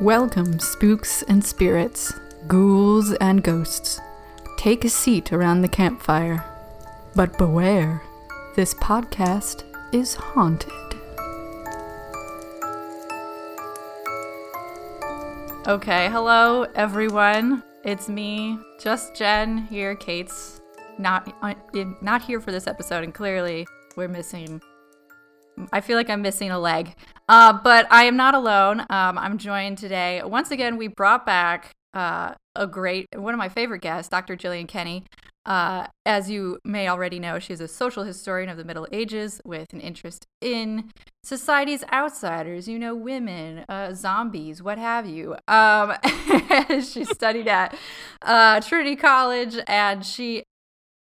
Welcome, spooks and spirits, ghouls and ghosts. Take a seat around the campfire. But beware, this podcast is haunted. Okay, hello everyone. It's me, just Jen here. Kate's not uh, not here for this episode, and clearly we're missing. I feel like I'm missing a leg. Uh, but I am not alone. Um, I'm joined today. Once again, we brought back uh, a great, one of my favorite guests, Dr. Gillian Kenny. Uh, as you may already know, she's a social historian of the Middle Ages with an interest in society's outsiders, you know, women, uh, zombies, what have you. Um, she studied at uh, Trinity College and she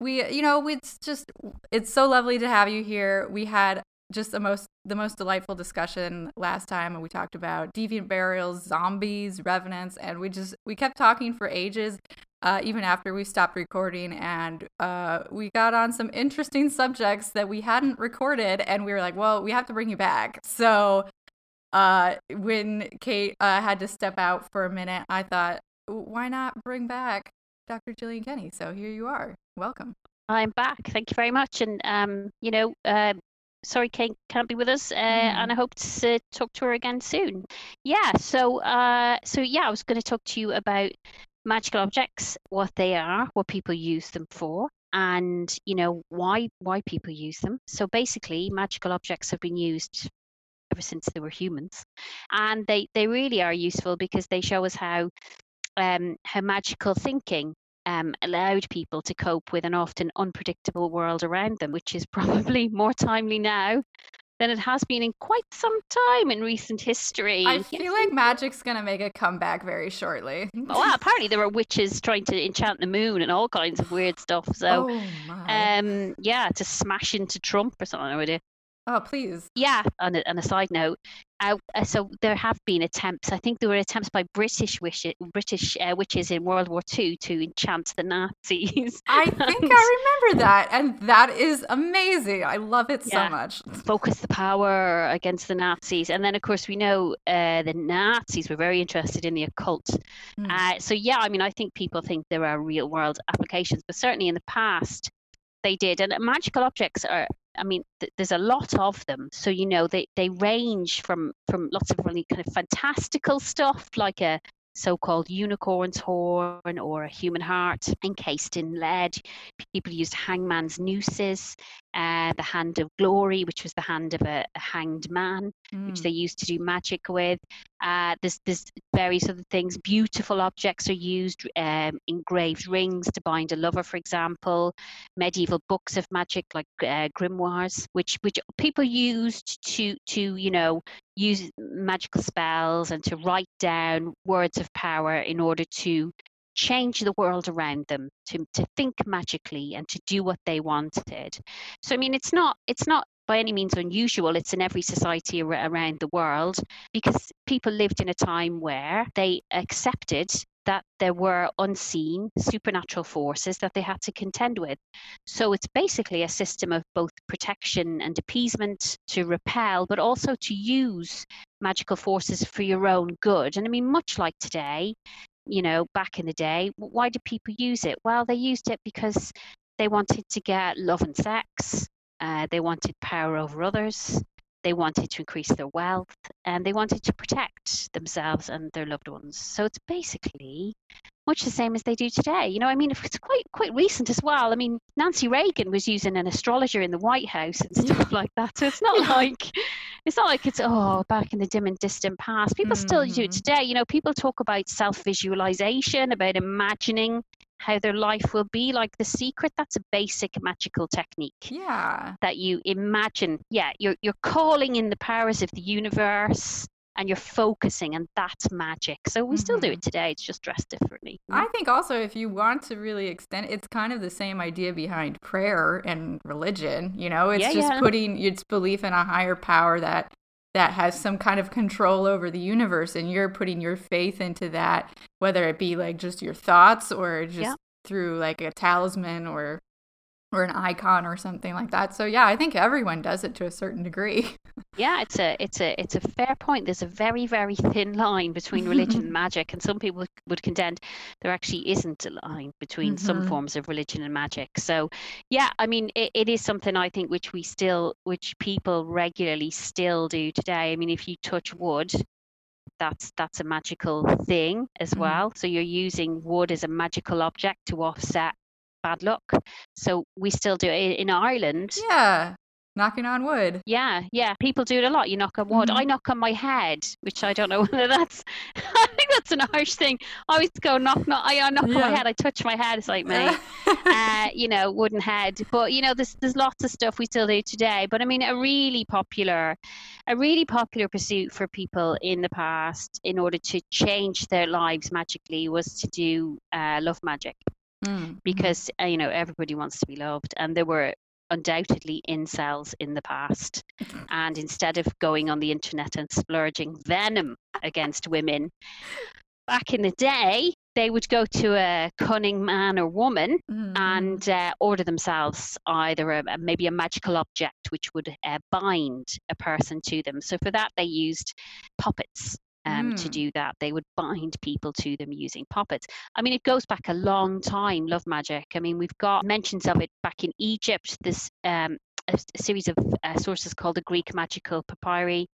we you know it's just it's so lovely to have you here we had just the most the most delightful discussion last time and we talked about deviant burials zombies revenants and we just we kept talking for ages uh, even after we stopped recording and uh, we got on some interesting subjects that we hadn't recorded and we were like well we have to bring you back so uh, when kate uh, had to step out for a minute i thought why not bring back dr gillian kenny so here you are welcome I'm back. Thank you very much. And um, you know, uh, sorry Kate can't be with us, uh, mm. and I hope to talk to her again soon. Yeah. So, uh, so yeah, I was going to talk to you about magical objects, what they are, what people use them for, and you know why why people use them. So basically, magical objects have been used ever since they were humans, and they they really are useful because they show us how um, how magical thinking um, allowed people to cope with an often unpredictable world around them, which is probably more timely now than it has been in quite some time in recent history. I feel like magic's going to make a comeback very shortly. well, apparently there are witches trying to enchant the moon and all kinds of weird stuff. So, oh um, yeah, to smash into Trump or something. Or Oh, please. Yeah. On a, on a side note, uh, so there have been attempts. I think there were attempts by British wishes, British uh, witches in World War II to enchant the Nazis. I think I remember that, and that is amazing. I love it yeah. so much. Focus the power against the Nazis, and then of course we know uh, the Nazis were very interested in the occult. Mm. so yeah, I mean, I think people think there are real world applications, but certainly in the past they did. And magical objects are I mean, th- there's a lot of them. So you know, they they range from from lots of really kind of fantastical stuff, like a so-called unicorn's horn or a human heart encased in lead. People used hangman's nooses, uh, the hand of glory, which was the hand of a, a hanged man, mm. which they used to do magic with. Uh, there's, there's various other things. Beautiful objects are used, um, engraved rings to bind a lover, for example. Medieval books of magic, like uh, grimoires, which which people used to to you know use magical spells and to write down words of power in order to change the world around them to, to think magically and to do what they wanted so i mean it's not it's not by any means unusual it's in every society around the world because people lived in a time where they accepted that there were unseen supernatural forces that they had to contend with. So it's basically a system of both protection and appeasement to repel, but also to use magical forces for your own good. And I mean, much like today, you know, back in the day, why did people use it? Well, they used it because they wanted to get love and sex, uh, they wanted power over others, they wanted to increase their wealth, and they wanted to protect themselves and their loved ones. So it's basically much the same as they do today. You know, I mean, it's quite quite recent as well. I mean, Nancy Reagan was using an astrologer in the White House and stuff like that. So it's not like it's not like it's oh back in the dim and distant past. People mm-hmm. still do it mm-hmm. today. You know, people talk about self visualization, about imagining how their life will be like the secret that's a basic magical technique yeah that you imagine yeah you're you're calling in the powers of the universe and you're focusing and that's magic so we still do it mm-hmm. today it's just dressed differently i think also if you want to really extend it's kind of the same idea behind prayer and religion you know it's yeah, just yeah. putting its belief in a higher power that that has some kind of control over the universe and you're putting your faith into that whether it be like just your thoughts or just yeah. through like a talisman or or an icon or something like that. So yeah, I think everyone does it to a certain degree. Yeah, it's a it's a it's a fair point. There's a very very thin line between religion and magic, and some people would contend there actually isn't a line between mm-hmm. some forms of religion and magic. So yeah, I mean it, it is something I think which we still which people regularly still do today. I mean if you touch wood, that's that's a magical thing as mm-hmm. well. So you're using wood as a magical object to offset bad luck. So we still do it in Ireland. Yeah. Knocking on wood. Yeah, yeah. People do it a lot. You knock on wood. Mm-hmm. I knock on my head, which I don't know whether that's. I think that's an Irish thing. I always go knock, knock. I knock yeah. on my head. I touch my head. It's like me, uh, you know, wooden head. But you know, there's there's lots of stuff we still do today. But I mean, a really popular, a really popular pursuit for people in the past, in order to change their lives magically, was to do uh, love magic. Mm. Because uh, you know everybody wants to be loved, and there were undoubtedly incels in the past. And instead of going on the internet and splurging venom against women, back in the day, they would go to a cunning man or woman mm. and uh, order themselves either a, maybe a magical object which would uh, bind a person to them. So for that, they used puppets um, mm. to do that. They would bind people to them using puppets. I mean, it goes back a long time, love magic. I mean, we've got mentions of it back in Egypt. This um, a, a, series of uh, sources called the Greek Magical Papyri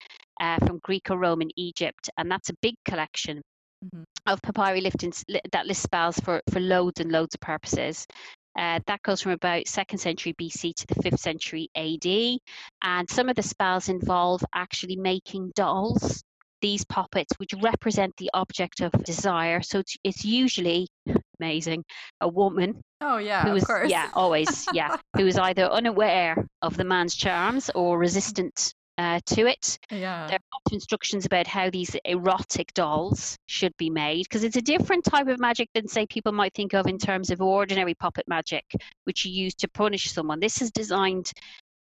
uh, from Greco-Roman Egypt, and that's a big collection mm-hmm. of papyri liftings, that list spells for for loads and loads of purposes. Uh, that goes from about 2nd century BC to the 5th century AD. And some of the spells involve actually making dolls these puppets, which represent the object of desire. So it's, it's usually amazing a woman. Oh yeah, who is, of course. Yeah, always. Yeah, who is either unaware of the man's charms or resistant uh, to it. Yeah. There are instructions about how these erotic dolls should be made because it's a different type of magic than, say, people might think of in terms of ordinary puppet magic, which you use to punish someone. This is designed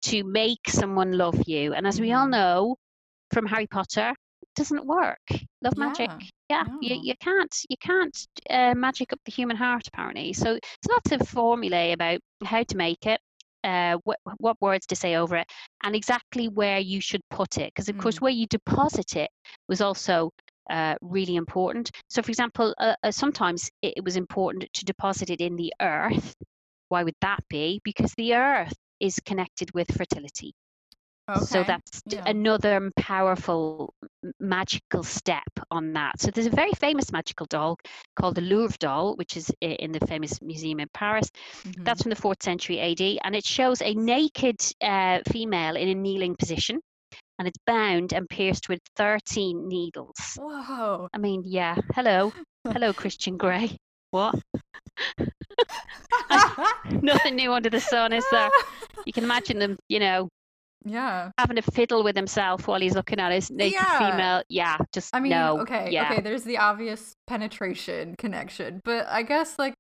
to make someone love you. And as we all mm-hmm. know from Harry Potter, doesn't work. Love yeah, magic. Yeah, no. you, you can't you can't uh, magic up the human heart apparently. So it's lots of formulae about how to make it, uh, what what words to say over it, and exactly where you should put it. Because of mm. course, where you deposit it was also uh, really important. So, for example, uh, uh, sometimes it, it was important to deposit it in the earth. Why would that be? Because the earth is connected with fertility. Okay. So that's yeah. another powerful magical step on that. So there's a very famous magical doll called the Louvre doll, which is in the famous museum in Paris. Mm-hmm. That's from the fourth century AD, and it shows a naked uh, female in a kneeling position. And it's bound and pierced with 13 needles. Whoa. I mean, yeah. Hello. Hello, Christian Grey. What? Nothing new under the sun, is there? You can imagine them, you know, yeah. Having a fiddle with himself while he's looking at his naked yeah. female. Yeah, just I mean, no. okay, yeah. okay, there's the obvious penetration connection, but I guess like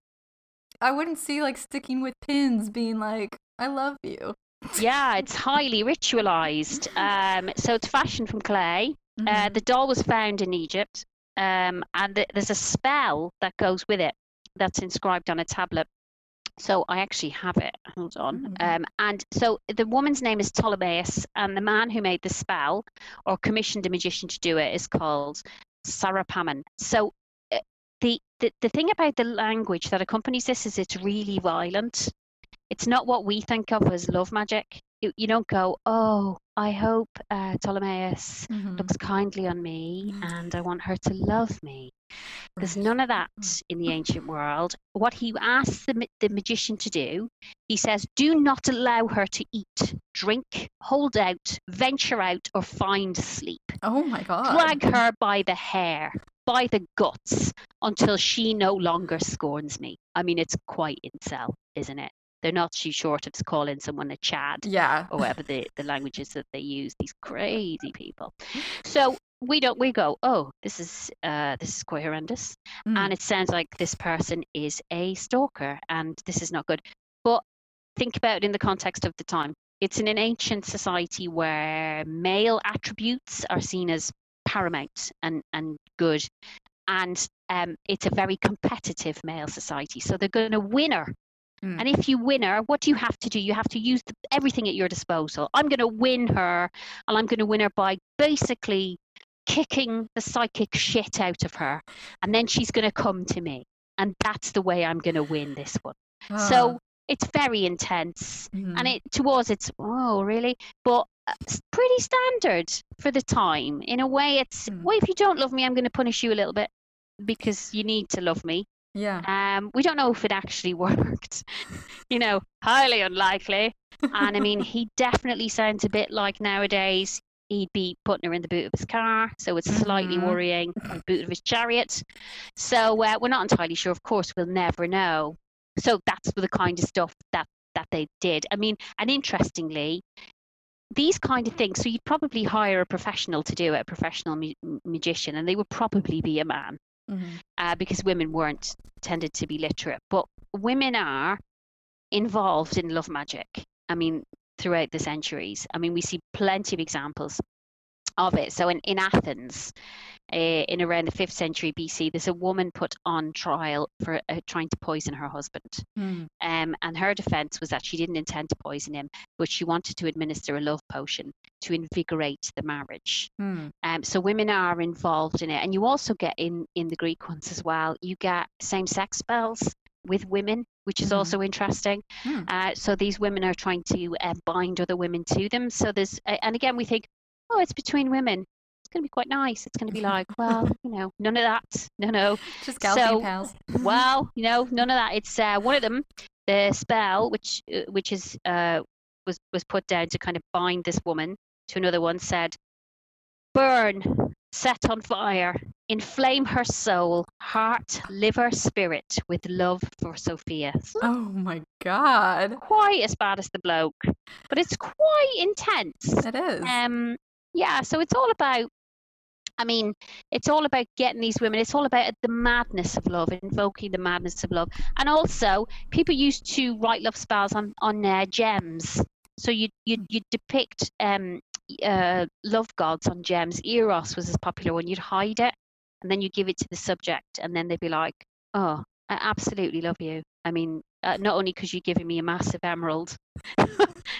I wouldn't see like sticking with pins being like, I love you. yeah, it's highly ritualized. Um, so it's fashioned from clay. Uh, mm-hmm. Uh, the doll was found in Egypt, um, and th- there's a spell that goes with it that's inscribed on a tablet. So I actually have it. Hold on. Mm-hmm. Um, and so the woman's name is Ptolemaeus, and the man who made the spell or commissioned a magician to do it is called Sarapammon. So uh, the, the the thing about the language that accompanies this is it's really violent. It's not what we think of as love magic. You, you don't go, oh, I hope uh, Ptolemaeus mm-hmm. looks kindly on me and I want her to love me. There's none of that mm. in the ancient world. What he asks the, the magician to do, he says, do not allow her to eat, drink, hold out, venture out, or find sleep. Oh my God. Drag her by the hair, by the guts, until she no longer scorns me. I mean, it's quite incel, isn't it? They're not too short of calling someone a Chad. Yeah. Or whatever the, the languages that they use, these crazy people. So we don't we go oh this is uh this is quite horrendous mm. and it sounds like this person is a stalker and this is not good but think about it in the context of the time it's in an ancient society where male attributes are seen as paramount and and good and um, it's a very competitive male society so they're going to win her Mm. And if you win her, what do you have to do? You have to use the, everything at your disposal. I'm going to win her, and I'm going to win her by basically kicking the psychic shit out of her, and then she's going to come to me, and that's the way I'm going to win this one. So ah. it's very intense, mm. and it towards it's oh really, but uh, pretty standard for the time. In a way, it's mm. well, if you don't love me, I'm going to punish you a little bit because you need to love me. Yeah. Um, we don't know if it actually worked. you know, highly unlikely. And I mean, he definitely sounds a bit like nowadays he'd be putting her in the boot of his car, so it's slightly mm-hmm. worrying. The boot of his chariot. So uh, we're not entirely sure. Of course, we'll never know. So that's the kind of stuff that that they did. I mean, and interestingly, these kind of things. So you'd probably hire a professional to do it, a professional mu- magician, and they would probably be a man mm-hmm. uh, because women weren't tended to be literate. But women are involved in love magic. I mean, throughout the centuries. I mean, we see plenty of examples of it. So in, in Athens, uh, in around the 5th century BC, there's a woman put on trial for uh, trying to poison her husband. Mm. Um, and her defense was that she didn't intend to poison him, but she wanted to administer a love potion to invigorate the marriage. Mm. Um, so women are involved in it. And you also get in, in the Greek ones as well, you get same sex spells with women, which is mm. also interesting. Mm. Uh, so these women are trying to uh, bind other women to them. So there's, uh, and again, we think, oh, it's between women. It's going to be quite nice. It's going to be like, well, you know, none of that. No, no. Just gal so, pals. well, you know, none of that. It's uh, one of them, the spell, which uh, which is uh, was was put down to kind of bind this woman to another one, said, burn set on fire, inflame her soul, heart, liver, spirit with love for Sophia. Oh my God. Quite as bad as the bloke, but it's quite intense. It is. Um, yeah, so it's all about I mean, it's all about getting these women. It's all about the madness of love, invoking the madness of love. And also, people used to write love spells on on uh, gems. So you you you depict um, uh, love gods on gems. Eros was a popular one. You'd hide it and then you give it to the subject, and then they'd be like, "Oh, I absolutely love you." I mean, uh, not only because you're giving me a massive emerald,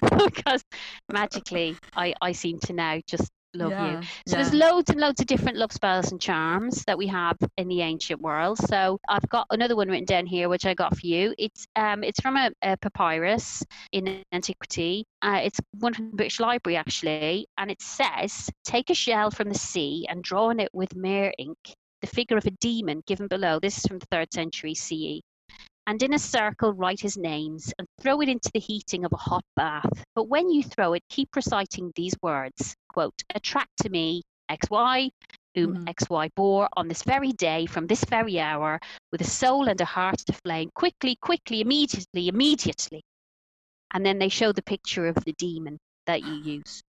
because magically I I seem to now just love yeah, you. So yeah. there's loads and loads of different love spells and charms that we have in the ancient world. So I've got another one written down here, which I got for you. It's um it's from a, a papyrus in antiquity. Uh, it's one from the British Library actually, and it says, "Take a shell from the sea and draw on it with myrrh ink." The figure of a demon given below. This is from the third century CE and in a circle write his names and throw it into the heating of a hot bath. But when you throw it, keep reciting these words quote, attract to me XY, whom mm-hmm. XY bore on this very day from this very hour with a soul and a heart to flame, quickly, quickly, immediately, immediately. And then they show the picture of the demon that you use.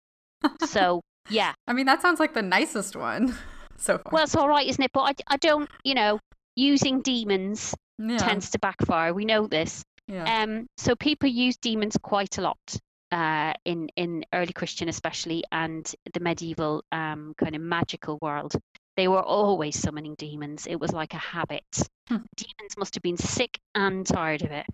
so, yeah. I mean, that sounds like the nicest one so far. Well, it's all right, isn't it? But I, I don't, you know, using demons yeah. tends to backfire. We know this. Yeah. Um, so people use demons quite a lot uh, in in early Christian, especially, and the medieval um, kind of magical world. They were always summoning demons. It was like a habit. Hmm. Demons must have been sick and tired of it.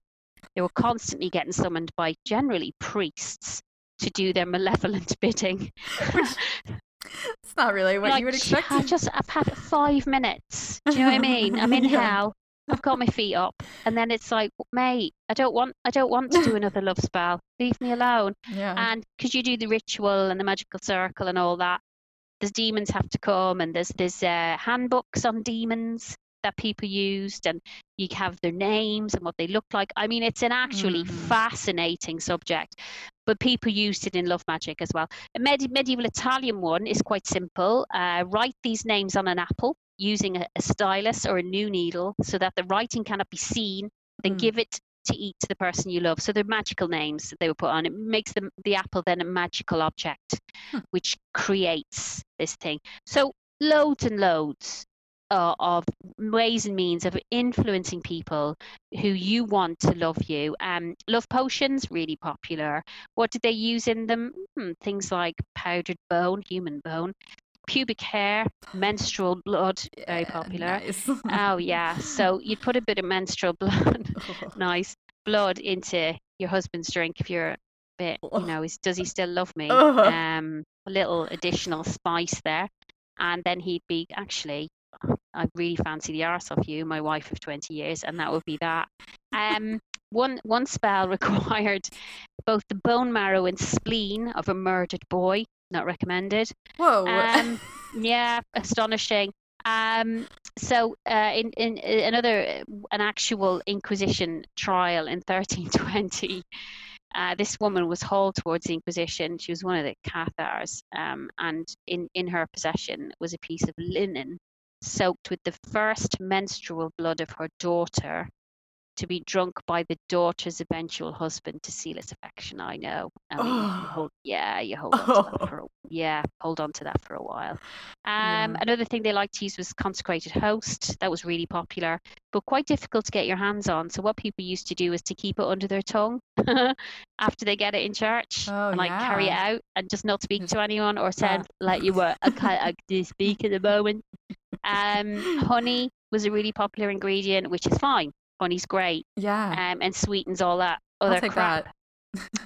They were constantly getting summoned by generally priests to do their malevolent bidding. it's not really what like, you would expect. I just I've had five minutes. Do you know what I mean? I'm in yeah. hell. I've got my feet up, and then it's like, mate, I don't want, I don't want to do another love spell. Leave me alone. Yeah. And because you do the ritual and the magical circle and all that, there's demons have to come, and there's there's uh, handbooks on demons that people used, and you have their names and what they look like. I mean, it's an actually mm-hmm. fascinating subject, but people used it in love magic as well. A med- medieval Italian one is quite simple. Uh, write these names on an apple using a, a, stylus or a new needle so that the writing cannot be seen, then mm. give it to eat to the person you love. So they're magical names that they were put on. It makes them the apple then a magical object, hmm. which creates this thing. So loads and loads uh, of ways and means of influencing people who you want to love you. Um, love potions really popular. What did they use in them? Hmm, things like powdered bone, human bone, pubic hair, menstrual blood, very popular. Nice. oh yeah, so you'd put a bit of menstrual blood, nice, blood into your husband's drink if you're a bit, you know, is, does he still love me? Uh-huh. Um, a little additional spice there. And then he'd be, actually, I really fancy the arse of you, my wife of 20 years, and that would be that. Um, one, one spell required both the bone marrow and spleen of a murdered boy, not recommended. Whoa. Um, yeah, astonishing. Um, so, uh, in, in in another an actual Inquisition trial in 1320, uh, this woman was hauled towards the Inquisition. She was one of the Cathars, um, and in in her possession was a piece of linen soaked with the first menstrual blood of her daughter, to be drunk by the daughter's eventual husband to seal its affection. I know. Mean, you Oh. hold, yeah, you hold on to that for a, yeah, hold on to that for a while. Um, Yeah. Another thing they liked to use was consecrated host. That was really popular, but quite difficult to get your hands on. So what people used to do is to keep it under their tongue after they get it in church, Oh, and like carry it out and just not speak to anyone or yeah. like you were. I can't I speak at the moment. Um, honey was a really popular ingredient, which is fine. Honey's great yeah. um, and sweetens all that other crap. that.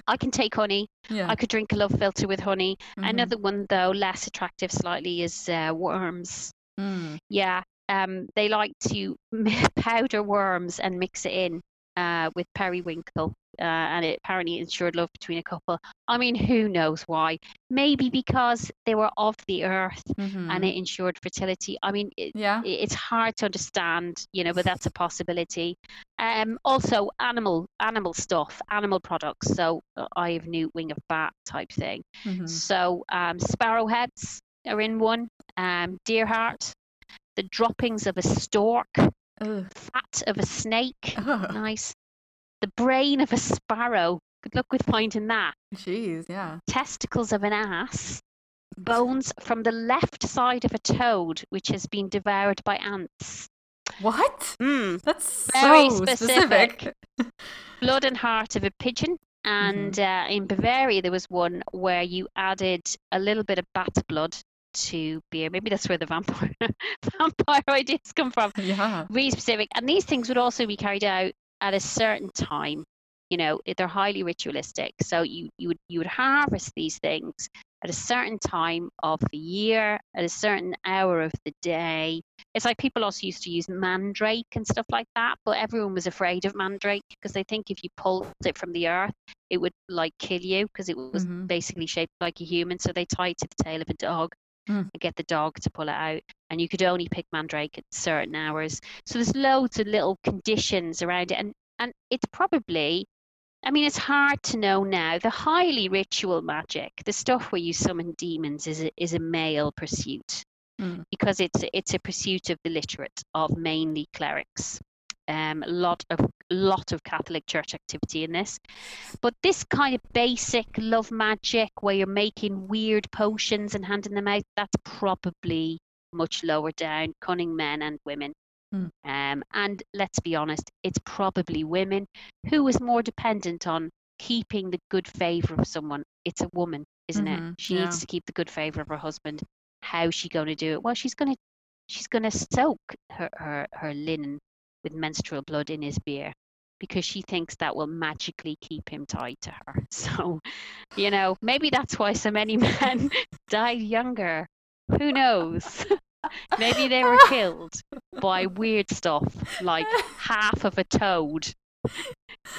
I can take honey. Yeah. I could drink a love philtre with honey. Mhm. Another one, though, less attractive slightly, is uh, worms. Mm. Yeah, um, they like to powder worms and mix it in uh, with periwinkle, uh, and it apparently ensured love between a couple. I mean, who knows why? Maybe because they were of the earth Mhm. and it ensured fertility. I mean, it, yeah. it's hard to understand, you know, but that's a possibility. Um, also animal animal stuff, animal products. So uh, eye of newt, wing of bat type thing. Mhm. So um, sparrowheads are in one. Um, deer heart, the droppings of a stork, Ugh. fat of a snake. Ugh. Nice. The brain of a sparrow. Good luck with finding that. Jeez. Yeah. Testicles of an ass. Bones from the left side of a toad, which has been devoured by ants. What? Mm. That's Very so specific. specific. blood and heart of a pigeon. And uh, in Bavaria, there was one where you added a little bit of bat blood to beer. Maybe that's where the vampire vampire ideas come from. yeah. Really specific. And these things would also be carried out at a certain time. You know, they're highly ritualistic. So you you would you would harvest these things at a certain time of the year, at a certain hour of the day. It's like people also used to use mandrake and stuff like that, but everyone was afraid of mandrake because they think if you pulled it from the earth, it would like kill you because it was Mhm. basically shaped like a human. So they tie it to the tail of a dog Mm. and get the dog to pull it out. And you could only pick mandrake at certain hours. So there's loads of little conditions around it, and and it's probably I mean, it's hard to know now. The highly ritual magic, the stuff where you summon demons, is a, is a male pursuit Mm. because it's it's a pursuit of the literate, of mainly clerics. Um, a lot of lot of Catholic Church activity in this, but this kind of basic love magic where you're making weird potions and handing them out, that's probably much lower down. Cunning men and women. Mm. Um, and let's be honest, it's probably women who is more dependent on keeping the good favor of someone. It's a woman, isn't Mhm, it? She yeah. needs to keep the good favor of her husband. How's she going to do it? Well, she's going to she's going to soak her, her her linen with menstrual blood in his beer because she thinks that will magically keep him tied to her. So, you know, maybe that's why so many men died younger. Who knows? maybe they were killed by weird stuff like half of a toad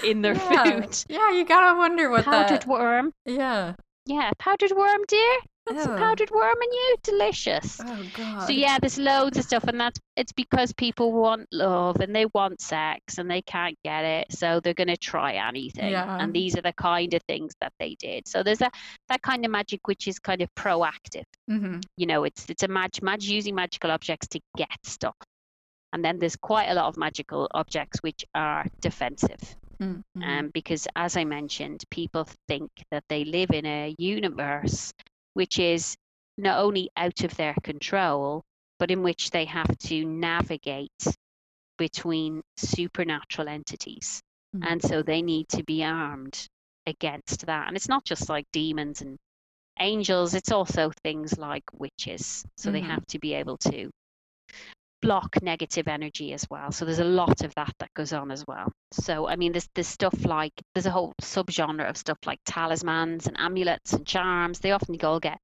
in their yeah. food. Yeah, you gotta wonder what Powdered that. worm. Yeah. Yeah, powdered worm, dear. That's a powdered worm in you. Delicious. Oh god. So yeah, there's loads of stuff, and that's it's because people want love and they want sex and they can't get it, so they're gonna try anything. Yeah. And these are the kind of things that they did. So there's a that kind of magic which is kind of proactive. Mm-hmm. You know, it's it's a mag, mag using magical objects to get stuff. And then there's quite a lot of magical objects which are defensive. mm Um, because as I mentioned, people think that they live in a universe which is not only out of their control, but in which they have to navigate between supernatural entities. Mhm. And so they need to be armed against that. And it's not just like demons and angels, it's also things like witches. So they Mhm. have to be able to block negative energy as well. So there's a lot of that that goes on as well. So I mean, there's there's stuff like there's a whole subgenre of stuff like talismans and amulets and charms. They often all get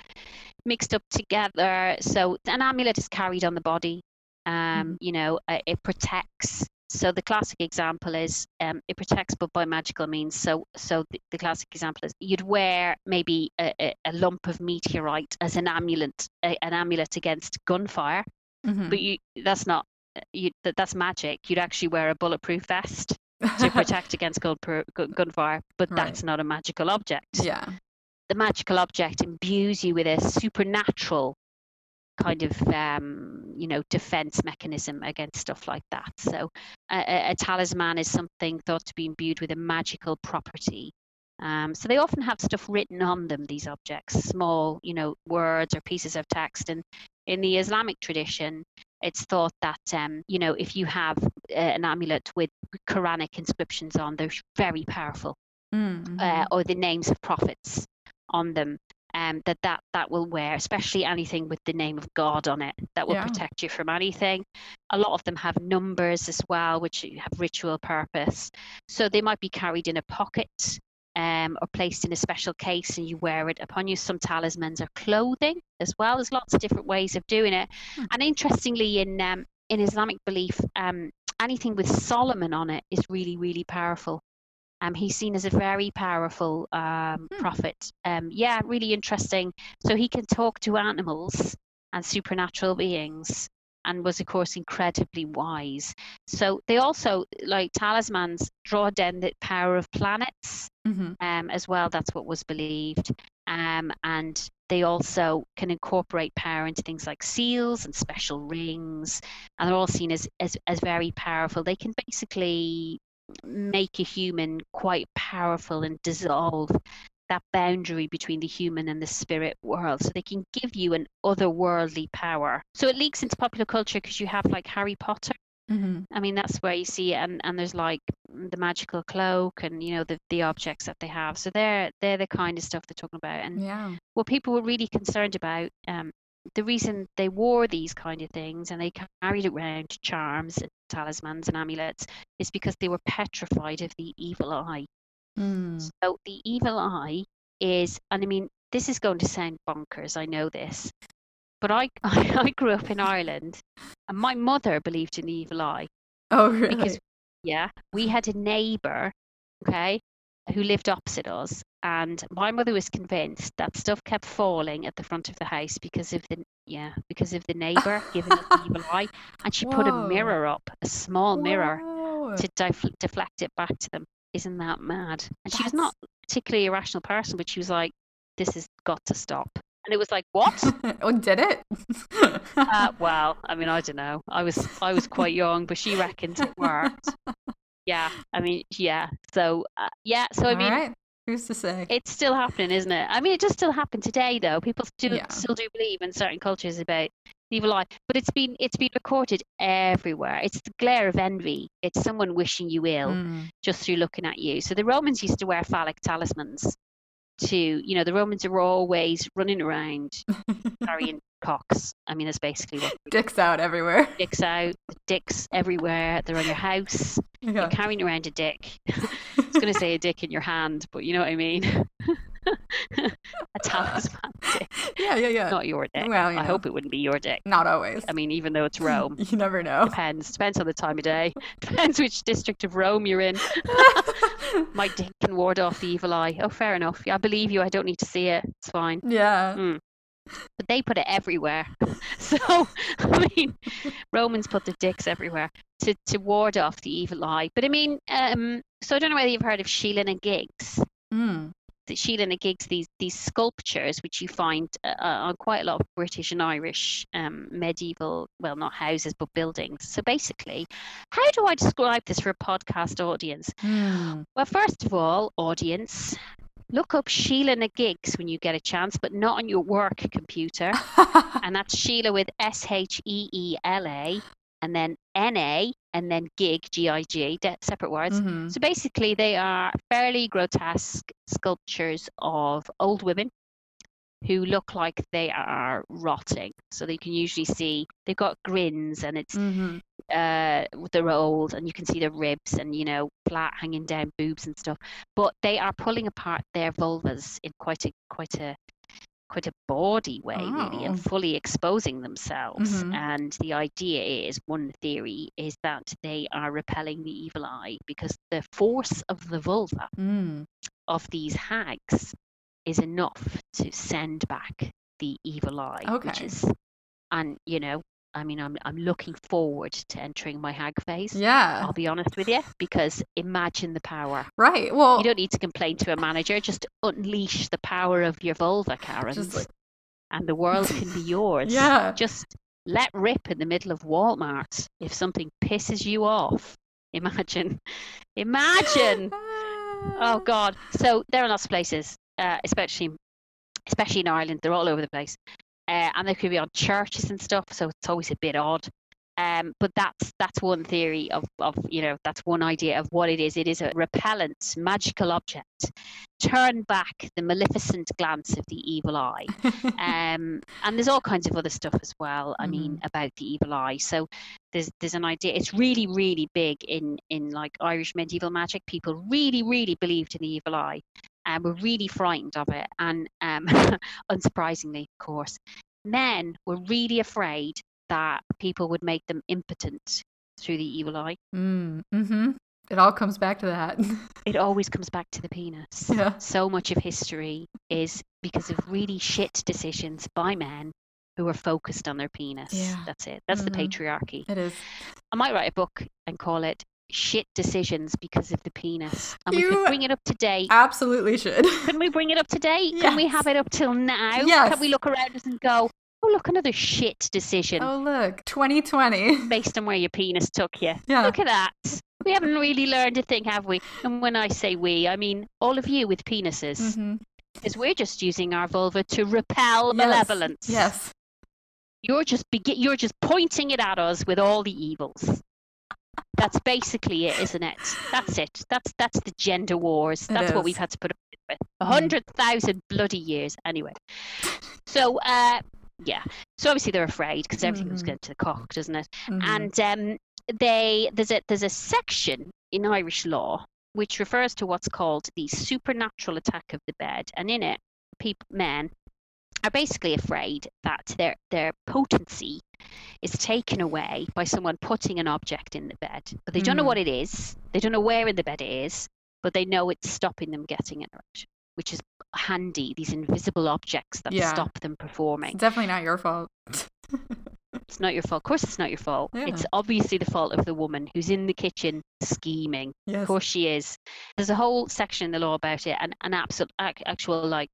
mixed up together. So an amulet is carried on the body. Um, mm-hmm. You know, uh, it protects. So the classic example is um, it protects, but by magical means. So so the, the classic example is you'd wear maybe a, a, a lump of meteorite as an amulet, a, an amulet against gunfire mm-hmm. but you that's not you that, that's magic. You'd actually wear a bulletproof vest to protect against gun, gunfire, but right. that's not a magical object. Yeah. The magical object imbues you with a supernatural kind of um, you know defense mechanism against stuff like that. So a, a, talisman is something thought to be imbued with a magical property. Um, so they often have stuff written on them, these objects, small, you know, words or pieces of text. And in the Islamic tradition, it's thought that um, you know if you have uh, an amulet with Quranic inscriptions on, they're very powerful, mm-hmm. uh, or the names of prophets on them. Um, that that that will wear, especially anything with the name of God on it, that will yeah. protect you from anything. A lot of them have numbers as well, which have ritual purpose. So they might be carried in a pocket um, or placed in a special case and you wear it upon you. Some talismans are clothing as well. There's lots of different ways of doing it. Hmm. And interestingly, in um, in Islamic belief, um, anything with Solomon on it is really, really powerful. Um, he's seen as a very powerful um, hmm. prophet. Um, yeah, really interesting. So he can talk to animals and supernatural beings and was of course incredibly wise. So they also like talismans draw down the power of planets mm-hmm. um, as well that's what was believed. Um, and they also can incorporate power into things like seals and special rings and they're all seen as, as, as very powerful. They can basically make a human quite powerful and dissolve that boundary between the human and the spirit world so they can give you an otherworldly power. So it leaks into popular culture because you have like harry potter. Mm-hmm. i mean that's where you see it and, and there's like the magical cloak and you know the, the objects that they have. So they're they're the kind of stuff they're talking about. And yeah. what people were really concerned about um, the reason they wore these kind of things and they carried around charms and talismans and amulets is because they were petrified of the evil eye Mm. So the evil eye is, and I mean, this is going to sound bonkers, I know this, but I, I, grew up in Ireland and my mother believed in the evil eye. Oh, really? Because, yeah, we had a neighbor, okay, who lived opposite us. And my mother was convinced that stuff kept falling at the front of the house because of the yeah because of the neighbor giving us the evil eye, and she Whoa. put a mirror up, a small Whoa. mirror, to def- deflect it back to them isn't that mad? And That's... she was not particularly a rational person, but she was like, this has got to stop. And it was like, what? oh, did it? uh, well, I mean, I don't know. I was I was quite young, but she reckoned it worked. Yeah, I mean, yeah. So, uh, yeah. So I mean, right. who's to say? It's still happening, isn't it? I mean, it does still happen today, though. People still yeah. still do believe in certain cultures about evil eye. But it's been it's been recorded everywhere. It's the glare of envy. It's someone wishing you ill mm. just through looking at you. So the romans used to wear phallic talismans to you know the romans are always running around carrying cocks. I mean that's basically what dicks out everywhere. Dicks out dicks everywhere. They're on your house. Yeah. you're carrying around a dick. I was going to say a dick in your hand but you know what i mean a talisman dick. Yeah, yeah, yeah. Not your dick. Well, I hope it wouldn't be your dick. Not always. I mean, even though it's Rome. you never know. Depends. Depends on the time of day. Depends which district of Rome you're in. My dick can ward off the evil eye. Oh, fair enough. Yeah, I believe you. I don't need to see it. It's fine. Yeah. Mm. But they put it everywhere. So, I mean, Romans put the dicks everywhere to, to ward off the evil eye. But I mean, um, so I don't know whether you've heard of Sheela na Gigs. Mm na Gigs these these sculptures which you find uh, uh, on quite a lot of British and Irish um, medieval well not houses but buildings. So basically, how do I describe this for a podcast audience? Mm. Well, first of all, audience. Look up Sheela Gigs when you get a chance, but not on your work computer. and that's Sheela with S H E E L A and then NA and then gig, G-I-G, separate words. Mm-hmm. So basically they are fairly grotesque sculptures of old women who look like they are rotting. So they can usually see they've got grins and it's Mm-hmm. uh they're old and you can see their ribs and you know flat hanging down boobs and stuff. But they are pulling apart their vulvas in quite a quite a quite a bawdy way really and Oh. fully exposing themselves Mhm. and the idea is one theory is that they are repelling the evil eye because the force of the vulva Mm. of these hags is enough to send back the evil eye which Okay. is and you know i mean i'm i'm looking forward to entering my hag phase Yeah. i'll be honest with you because imagine the power Right. Well, you don't need to complain to a manager just unleash the power of your vulva Karen, like and the world can be yours yeah. just let rip in the middle of walmart if something pisses you off imagine imagine Oh God! So there are lots of places, uh, especially especially in Ireland. They're all over the place, uh, and they could be on churches and stuff. So it's always a bit odd. Um, but that's that's one theory of of you know that's one idea of what it is. It is a repellent, magical object. Turn back the maleficent glance of the evil eye. Um, and there's all kinds of other stuff as well. I mean, about the evil eye. So there's there's an idea. It's really really big in in like Irish medieval magic. People really really believed in the evil eye, and were really frightened of it. And um, unsurprisingly, of course, men were really afraid that people would make them impotent through the evil eye. mm. Mm-hmm. It all comes back to that. It always comes back to the penis. yeah. So much of history is because of really shit decisions by men who are focused on their penis. Yeah. That's it. That's the Mhm. patriarchy. It is. I might write a book and call it Shit Decisions Because of the Penis. And we could bring it up to date. Absolutely should. Can we bring it up to date? Can we have it up till now? Yes. Can we look around us and go, oh, look, another shit decision oh look, 2020. based on where your penis took you? Yeah. Look at that. We haven't really learned a thing, have we? And when I say we, I mean all of you with penises. Mhm. Because we're just using our vulva to repel Yes. malevolence. Yes. You're just begi- you're just pointing it at us with all the evils. That's basically it, isn't it? That's it. That's that's the gender wars. That's what we've had to put up with. A Mhm. hundred thousand bloody years. Anyway. So uh yeah. So obviously they're afraid because everything goes Mhm. good to the cock, doesn't it? Mhm. And um they there's a there's a section in Irish law which refers to what's called the supernatural attack of the bed, and in it, people men are basically afraid that their their potency is taken away by someone putting an object in the bed, but they don't know Mm. what it is. They don't know where in the bed it is, but they know it's stopping them getting an erection, which is handy. These invisible objects that Yeah. stop them performing. It's definitely not your fault. It's not your fault. Of course, it's not your fault. Yeah. It's obviously the fault of the woman who's in the kitchen scheming. yes. Of course, she is. There's a whole section in the law about it, and an absolute actual like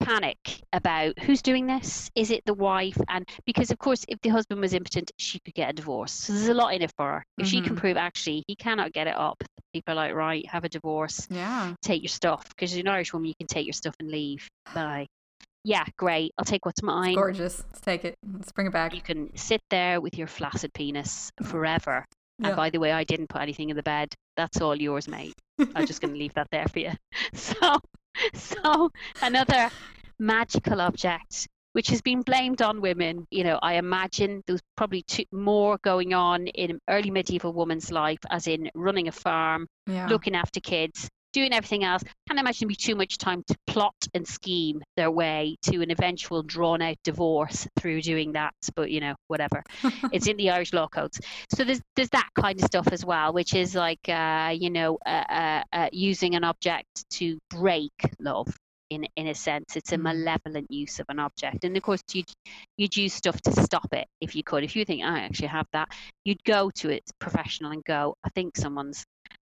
panic about who's doing this. Is it the wife? And because of course, if the husband was impotent, she could get a divorce. So there's a lot in it for her. If she can Mhm. prove actually he cannot get it up, people are like, right, have a divorce, Yeah. take your stuff. Because as an Irish woman, you can take your stuff and leave. Bye. Yeah, great. I'll take what's mine. Gorgeous. Let's take it. Let's bring it back. You can sit there with your flaccid penis forever. Yeah. And by the way, I didn't put anything in the bed. That's all yours, mate. I'm just going to leave that there for you. So, so another magical object which has been blamed on women. You know, I imagine there was probably two, more going on in early medieval woman's life, as in running a farm, yeah. looking after kids, doing everything else. Can't imagine be too much time to plot and scheme their way to an eventual drawn out divorce through doing that. But you know, whatever. it's in the Irish law codes. So there's there's that kind of stuff as well, which is like uh, you know uh, uh, uh, using an object to break love. In, in a sense, it's a Mhm. malevolent use of an object, and of course you'd you'd use stuff to stop it if you could. If you think I actually have that, you'd go to it professional and go. I think someone's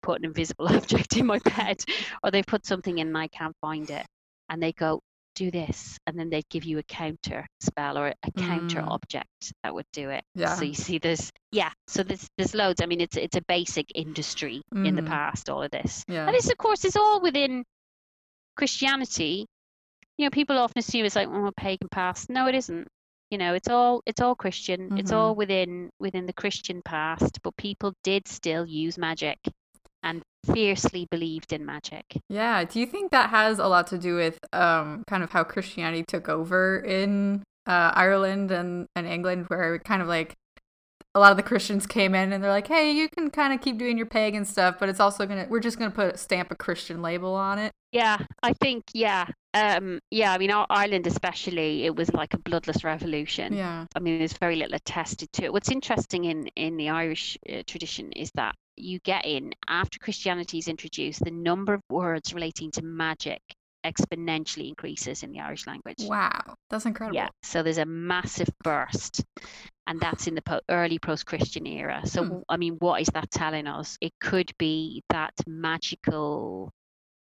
put an invisible object in my bed, or they've put something in and I can't find it, and they go do this, and then they'd give you a counter spell or a counter Mm. object that would do it. Yeah. So you see, there's yeah, so there's there's loads. I mean, it's it's a basic industry in the Mhm. past. All of this, Yeah. and this, of course, is all within Christianity. You know, people often assume it's like oh, a pagan past. No, it isn't. You know, it's all it's all Christian. It's Mhm. all within within the Christian past. But people did still use magic, and fiercely believed in magic. Yeah. Do you think that has a lot to do with um kind of how Christianity took over in uh, Ireland and, and England, where kind of like a lot of the Christians came in and they're like, hey, you can kind of keep doing your pagan stuff, but it's also gonna we're just gonna put stamp a Christian label on it. Yeah, I think yeah, um, yeah. I mean, Ireland especially, it was like a bloodless revolution. Yeah. I mean, there's very little attested to it. What's interesting in in the Irish uh, tradition is that you get in after Christianity is introduced, the number of words relating to magic exponentially increases in the Irish language. Wow, that's incredible. Yeah, so there's a massive burst, and that's in the po- early post-Christian era. So, hmm. I mean, what is that telling us? It could be that magical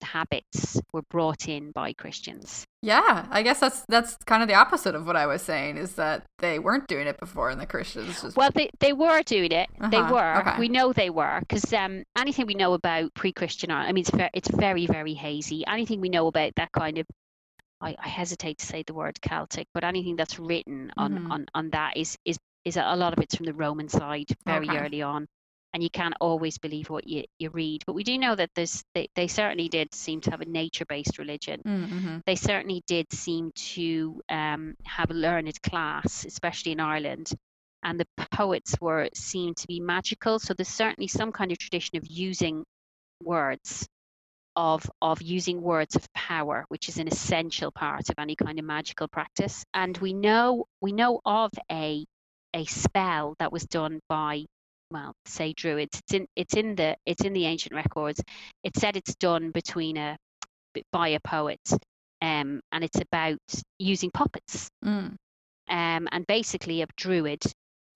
habits were brought in by Christians. Yeah, I guess that's that's kind of the opposite of what I was saying is that they weren't doing it before and the Christians just Well, they they were doing it. Uh-huh. They were. Okay. We know they were cuz um anything we know about pre-Christian art, I mean it's very, it's very very hazy. Anything we know about that kind of I, I hesitate to say the word Celtic, but anything that's written on mm-hmm. on on that is is is a lot of it's from the Roman side very okay. early on and you can't always believe what you, you read. But we do know that there's they, they certainly did seem to have a nature based religion. Mm-hmm. They certainly did seem to um, have a learned class, especially in Ireland. And the poets were seen to be magical. So there's certainly some kind of tradition of using words, of of using words of power, which is an essential part of any kind of magical practice. And we know we know of a a spell that was done by well, say druids. It's in it's in the it's in the ancient records. It said it's done between a by a poet, um, and it's about using puppets. Mm. Um, and basically a druid,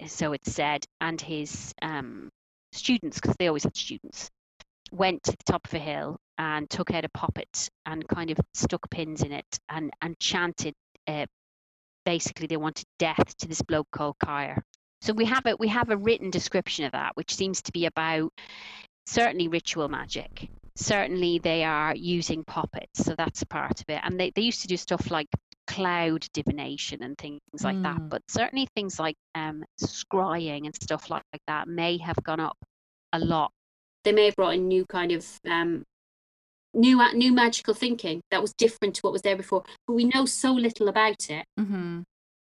so it said, and his um, students, because they always had students, went to the top of a hill and took out a puppet and kind of stuck pins in it and and chanted. Uh, basically, they wanted death to this bloke called Caer. So we have a we have a written description of that, which seems to be about certainly ritual magic. Certainly they are using puppets, so that's a part of it. And they, they used to do stuff like cloud divination and things like mm. that. But certainly things like um, scrying and stuff like, like that may have gone up a lot. They may have brought in new kind of um, new new magical thinking that was different to what was there before. But we know so little about it. Mm-hmm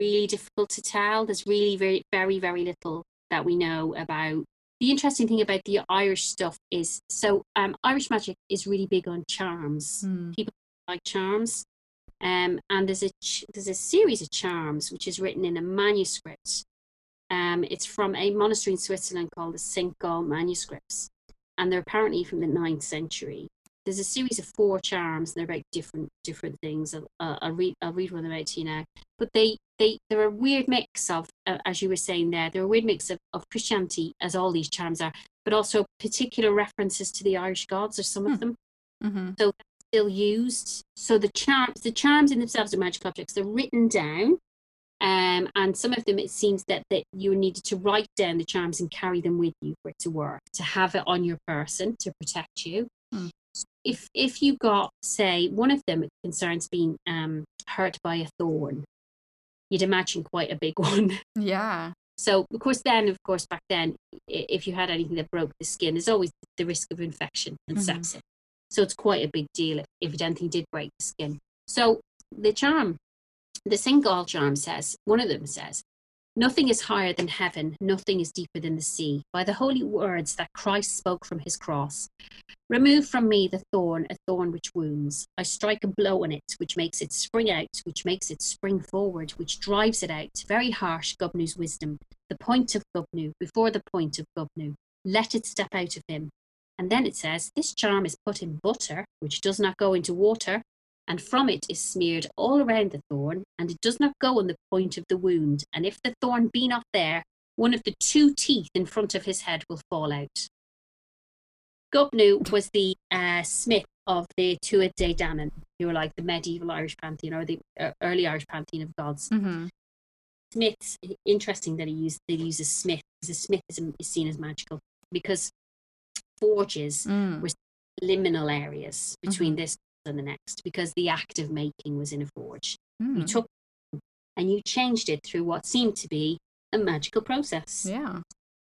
really difficult to tell. There's really very, very, very little that we know about. The interesting thing about the Irish stuff is so um, Irish magic is really big on charms. Mm. People like charms, um, and there's a ch- there's a series of charms which is written in a manuscript. Um, it's from a monastery in Switzerland called the St. Gall manuscripts, and they're apparently from the 9th century there's a series of four charms and they're about different different things. I'll, uh, I'll read I'll read one of them out to you now. But they they they're a weird mix of uh, as you were saying there they're a weird mix of, of Christianity as all these charms are but also particular references to the Irish gods or some of hmm. them. Mm-hmm. so still used. So the charms the charms in themselves are magic objects. They're written down um, and some of them it seems that, that you needed to write down the charms and carry them with you for it to work to have it on your person to protect you. Mm if if you got say one of them concerns being um, hurt by a thorn, you'd imagine quite a big one. Yeah. So of course, then of course back then, if you had anything that broke the skin, there's always the risk of infection and mm-hmm. sepsis. So it's quite a big deal if, if anything did break the skin. So the charm, the. Gall charm says, one of them says, Nothing is higher than heaven, nothing is deeper than the sea. By the holy words that Christ spoke from his cross, remove from me the thorn, a thorn which wounds. I strike a blow on it, which makes it spring out, which makes it spring forward, which drives it out. Very harsh, Gobnu's wisdom. The point of Gobnu, before the point of Gobnu. Let it step out of him. And then it says, This charm is put in butter, which does not go into water, and from it is smeared all around the thorn, and it does not go on the point of the wound. And if the thorn be not there, one of the two teeth in front of his head will fall out. Gobnu was the uh, smith of the Tuatha De Danann, who were like the medieval Irish pantheon or the uh, early Irish pantheon of gods. Mm-hmm. Smiths, interesting that he used they use a smith because a smith is, is, seen as magical because forges mm. were liminal areas between mm-hmm. this and the next because the act of making was in a forge. Mm. You hmm. took and you changed it through what seemed to be a magical process. Yeah.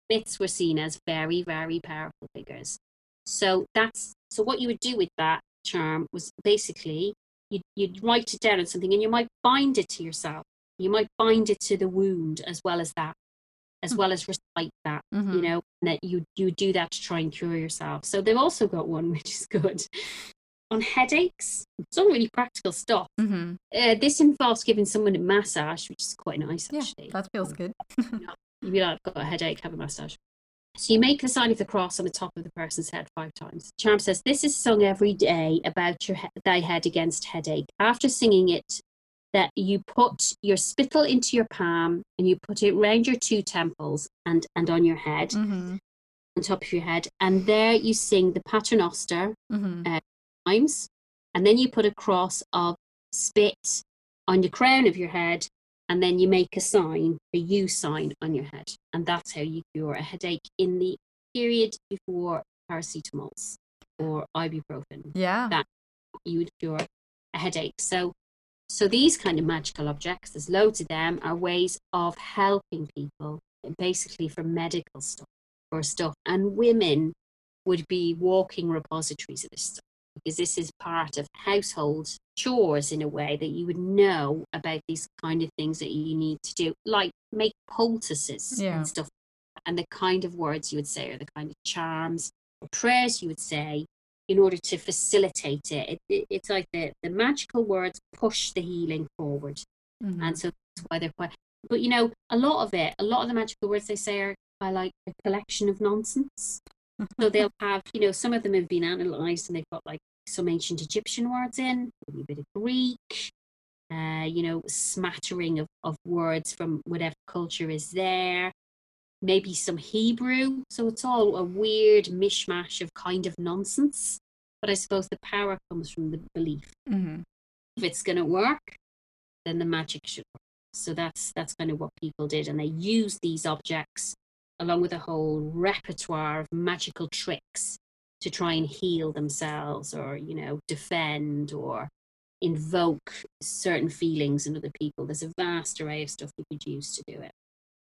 Myths were seen as very, very powerful figures. So that's so what you would do with that charm was basically you'd, you'd write it down on something and you might bind it to yourself You might bind it to the wound as well as that, as well as recite that, Mhm. you know, and that you you do that to try and cure yourself. So they've also got one which is good on headaches. It's all really practical stuff. Mhm. Uh, this involves giving someone a massage, which is quite nice Yeah, actually. that feels good. You'd be like, I've got a headache, have a massage. So you make the sign of the cross on the top of the person's head five times. Charm says, This is sung every day about your he- thy head against headache. After singing it, that you put your spittle into your palm and you put it round your two temples and, and on your head, hmm on top of your head. And there you sing the paternoster hmm times. And then you put a cross of spit on the crown of your head. And then you make a sign, a U sign on your head. And that's how you cure a headache in the period before paracetamols or ibuprofen. Yeah. That- You would cure a headache. So, so these kind of magical objects, there's loads of them, are ways of helping people, basically for medical stuff or stuff. And women would be walking repositories of this stuff because this is part of household chores in a way that you would know about these kind of things that you need to do, like make poultices Yeah. and stuff. And the kind of words you would say, or the kind of charms or prayers you would say, in order to facilitate it. It- it- it's like the, the magical words push the healing forward. Mhm. And so that's why they're quite. But you know, a lot of it, a lot of the magical words they say are by like a collection of nonsense. So they'll have, you know, some of them have been analysed and they've got like some ancient Egyptian words in, maybe a bit of Greek, uh, you know, smattering of, of words from whatever culture is there, maybe some Hebrew. So it's all a weird mishmash of kind of nonsense. But I suppose the power comes from the belief Mhm. if it's going to work, then the magic should work. So that's that's kind of what people did, and they used these objects along with a whole repertoire of magical tricks to try and heal themselves, or you know, defend or invoke certain feelings in other people. There's a vast array of stuff you could use to do it.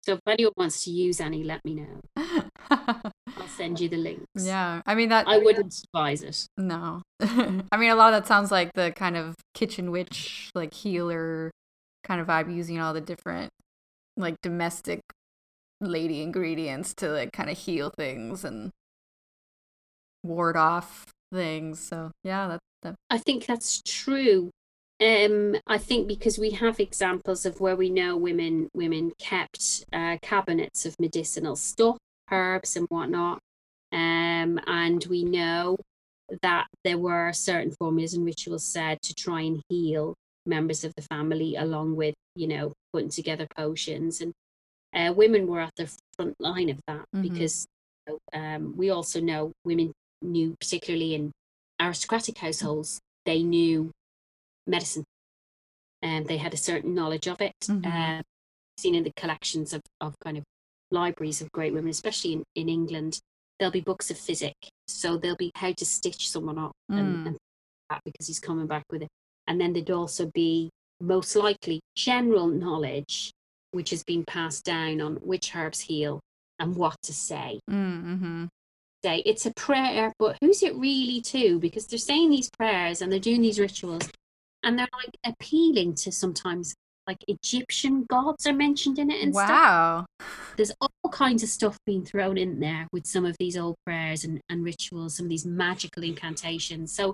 So if anyone wants to use any, let me know. I'll send you the links. yeah. I mean that I wouldn't advise it. No. I mean, a lot of that sounds like the kind of kitchen witch, like healer kind of vibe, using all the different, like, domestic lady ingredients to, like, kind of heal things and ward off things. So, yeah, that, that I think that's true. Um, I think because we have examples of where we know women women kept uh, cabinets of medicinal stuff, herbs and whatnot, um, and we know that there were certain formulas and rituals said to try and heal members of the family, along with you know putting together potions, and uh, women were at the front line of that Mhm. because um, we also know women knew, particularly in aristocratic households, they knew medicine and they had a certain knowledge of it. Mhm. Um, seen in the collections of, of kind of libraries of great women, especially in, in England, there'll be books of physic. So there'll be how to stitch someone up and, Mm. and that because he's coming back with it. And then there'd also be most likely general knowledge which has been passed down on which herbs heal and what to say mm-hmm. say it's a prayer, but who's it really to? Because they're saying these prayers and they're doing these rituals and they're like appealing to sometimes like Egyptian gods are mentioned in it and stuff. wow. There's all kinds of stuff being thrown in there with some of these old prayers and, and rituals, some of these magical incantations. So,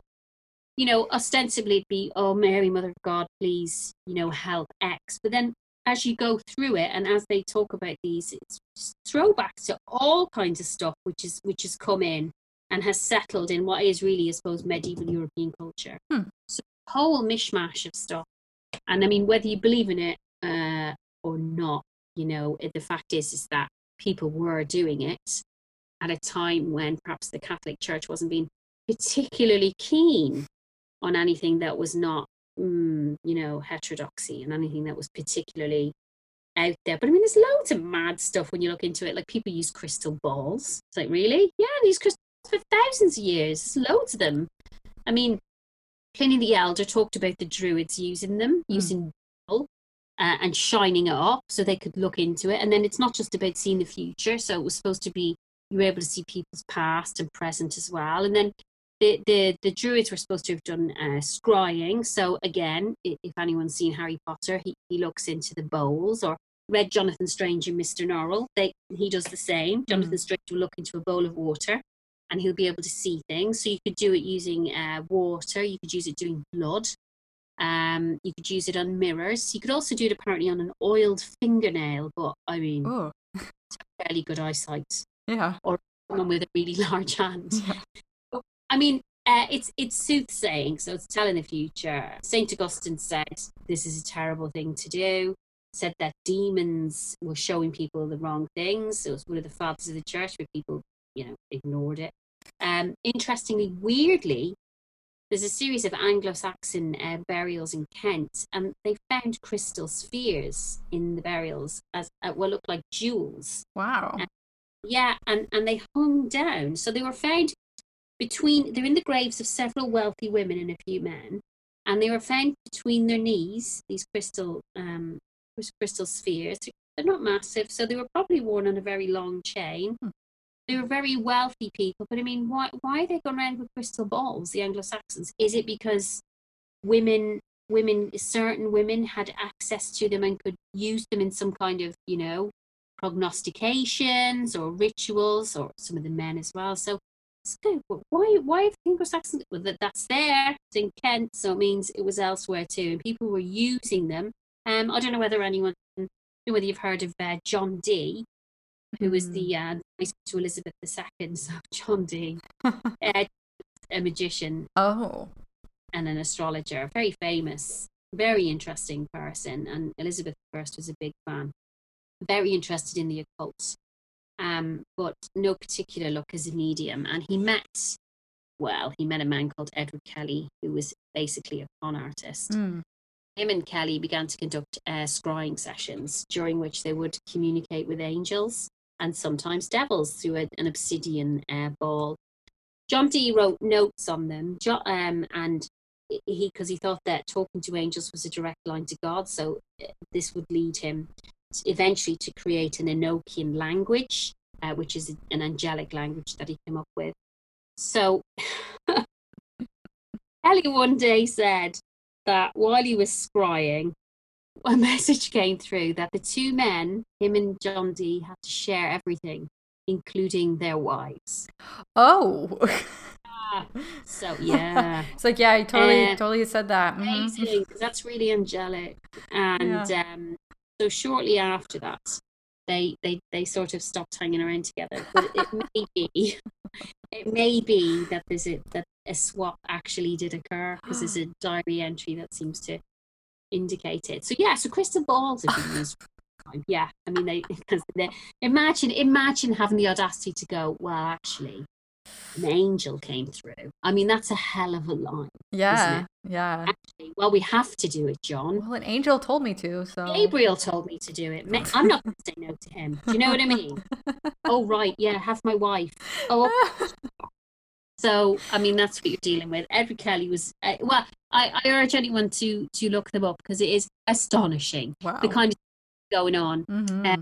you know, ostensibly it'd be, oh, Mary, Mother of God, please, you know, help X. But then as you go through it and as they talk about these, it's throwbacks to all kinds of stuff which is which has come in and has settled in what is really, I suppose, medieval European culture. Hmm. So whole mishmash of stuff. And I mean, whether you believe in it uh, or not, you know, the fact is is that people were doing it at a time when perhaps the Catholic Church wasn't being particularly keen on anything that was not, mm, you know, heterodoxy and anything that was particularly out there. But I mean, there's loads of mad stuff when you look into it. Like people use crystal balls. It's like, really? Yeah, these crystals for thousands of years. There's loads of them. I mean, Pliny the Elder talked about the Druids using them, Mm. using uh, and shining it up so they could look into it. And then it's not just about seeing the future. So it was supposed to be you were able to see people's past and present as well. And then the, the, the druids were supposed to have done uh, scrying. So again, if anyone's seen Harry Potter, he, he looks into the bowls or read Jonathan Strange and Mr. Norrell. They, he does the same. Jonathan mm. Strange will look into a bowl of water and he'll be able to see things. So you could do it using uh, water, you could use it doing blood, um, you could use it on mirrors. You could also do it apparently on an oiled fingernail, but I mean, oh. fairly good eyesight. Yeah. Or someone with a really large hand. Yeah. I mean, uh, it's it's soothsaying, so it's telling the future. Saint Augustine said this is a terrible thing to do. Said that demons were showing people the wrong things. It was one of the fathers of the church, where people, you know, ignored it. Um, interestingly, weirdly, there's a series of Anglo-Saxon uh, burials in Kent, and they found crystal spheres in the burials as uh, what looked like jewels. Wow. Yeah, and and they hung down. So they were found between. They're in the graves of several wealthy women and a few men, and they were found between their knees. These crystal um, crystal spheres. They're not massive, so they were probably worn on a very long chain. Hmm they were very wealthy people. But I mean, why why are they going around with crystal balls, the Anglo Saxons? Is it because women women certain women had access to them and could use them in some kind of, you know, prognostications or rituals, or some of the men as well. So good. Why why have Anglo Saxons well, that that's there? It's in Kent, so it means it was elsewhere too, and people were using them. Um, I don't know whether anyone whether you've heard of uh, John Dee who was the uh, to Elizabeth II, so John Dee, uh, a magician. Oh. And an astrologer, very famous, very interesting person. And Elizabeth I was a big fan, very interested in the occult, um, but no particular luck as a medium. And he met, well, he met a man called Edward Kelly, who was basically a con artist. Mm him and Kelly began to conduct uh, scrying sessions during which they would communicate with angels and sometimes devils through a, an obsidian uh, ball. John Dee wrote notes on them, um, and he because he thought that talking to angels was a direct line to God, so uh, this would lead him eventually to create an Enochian language, uh, which is an angelic language that he came up with. So Kelly one day said that while he was scrying, a message came through that the two men, him and John Dee, had to share everything, including their wives. Oh. so yeah, it's like yeah, I totally, uh, totally said that. Mm-hmm. Amazing, that's really angelic. And yeah. um, so shortly after that, they they they sort of stopped hanging around together. But it may be, it may be that there's a that a swap actually did occur because there's a diary entry that seems to indicate it. So yeah, so crystal balls have been used. Yeah, I mean they they imagine imagine having the audacity to go. Well, actually, an angel came through. I mean that's a hell of a line. Yeah, yeah. Actually, well, we have to do it, John. Well, an angel told me to. So Gabriel told me to do it. I'm not going to say no to him. Do you know what I mean? oh right, yeah. Have my wife. Oh. So, I mean, that's what you're dealing with. Edward Kelly was, uh, well, I, I, urge anyone to to look them up because it is astonishing wow. the kind of going on mm-hmm. uh,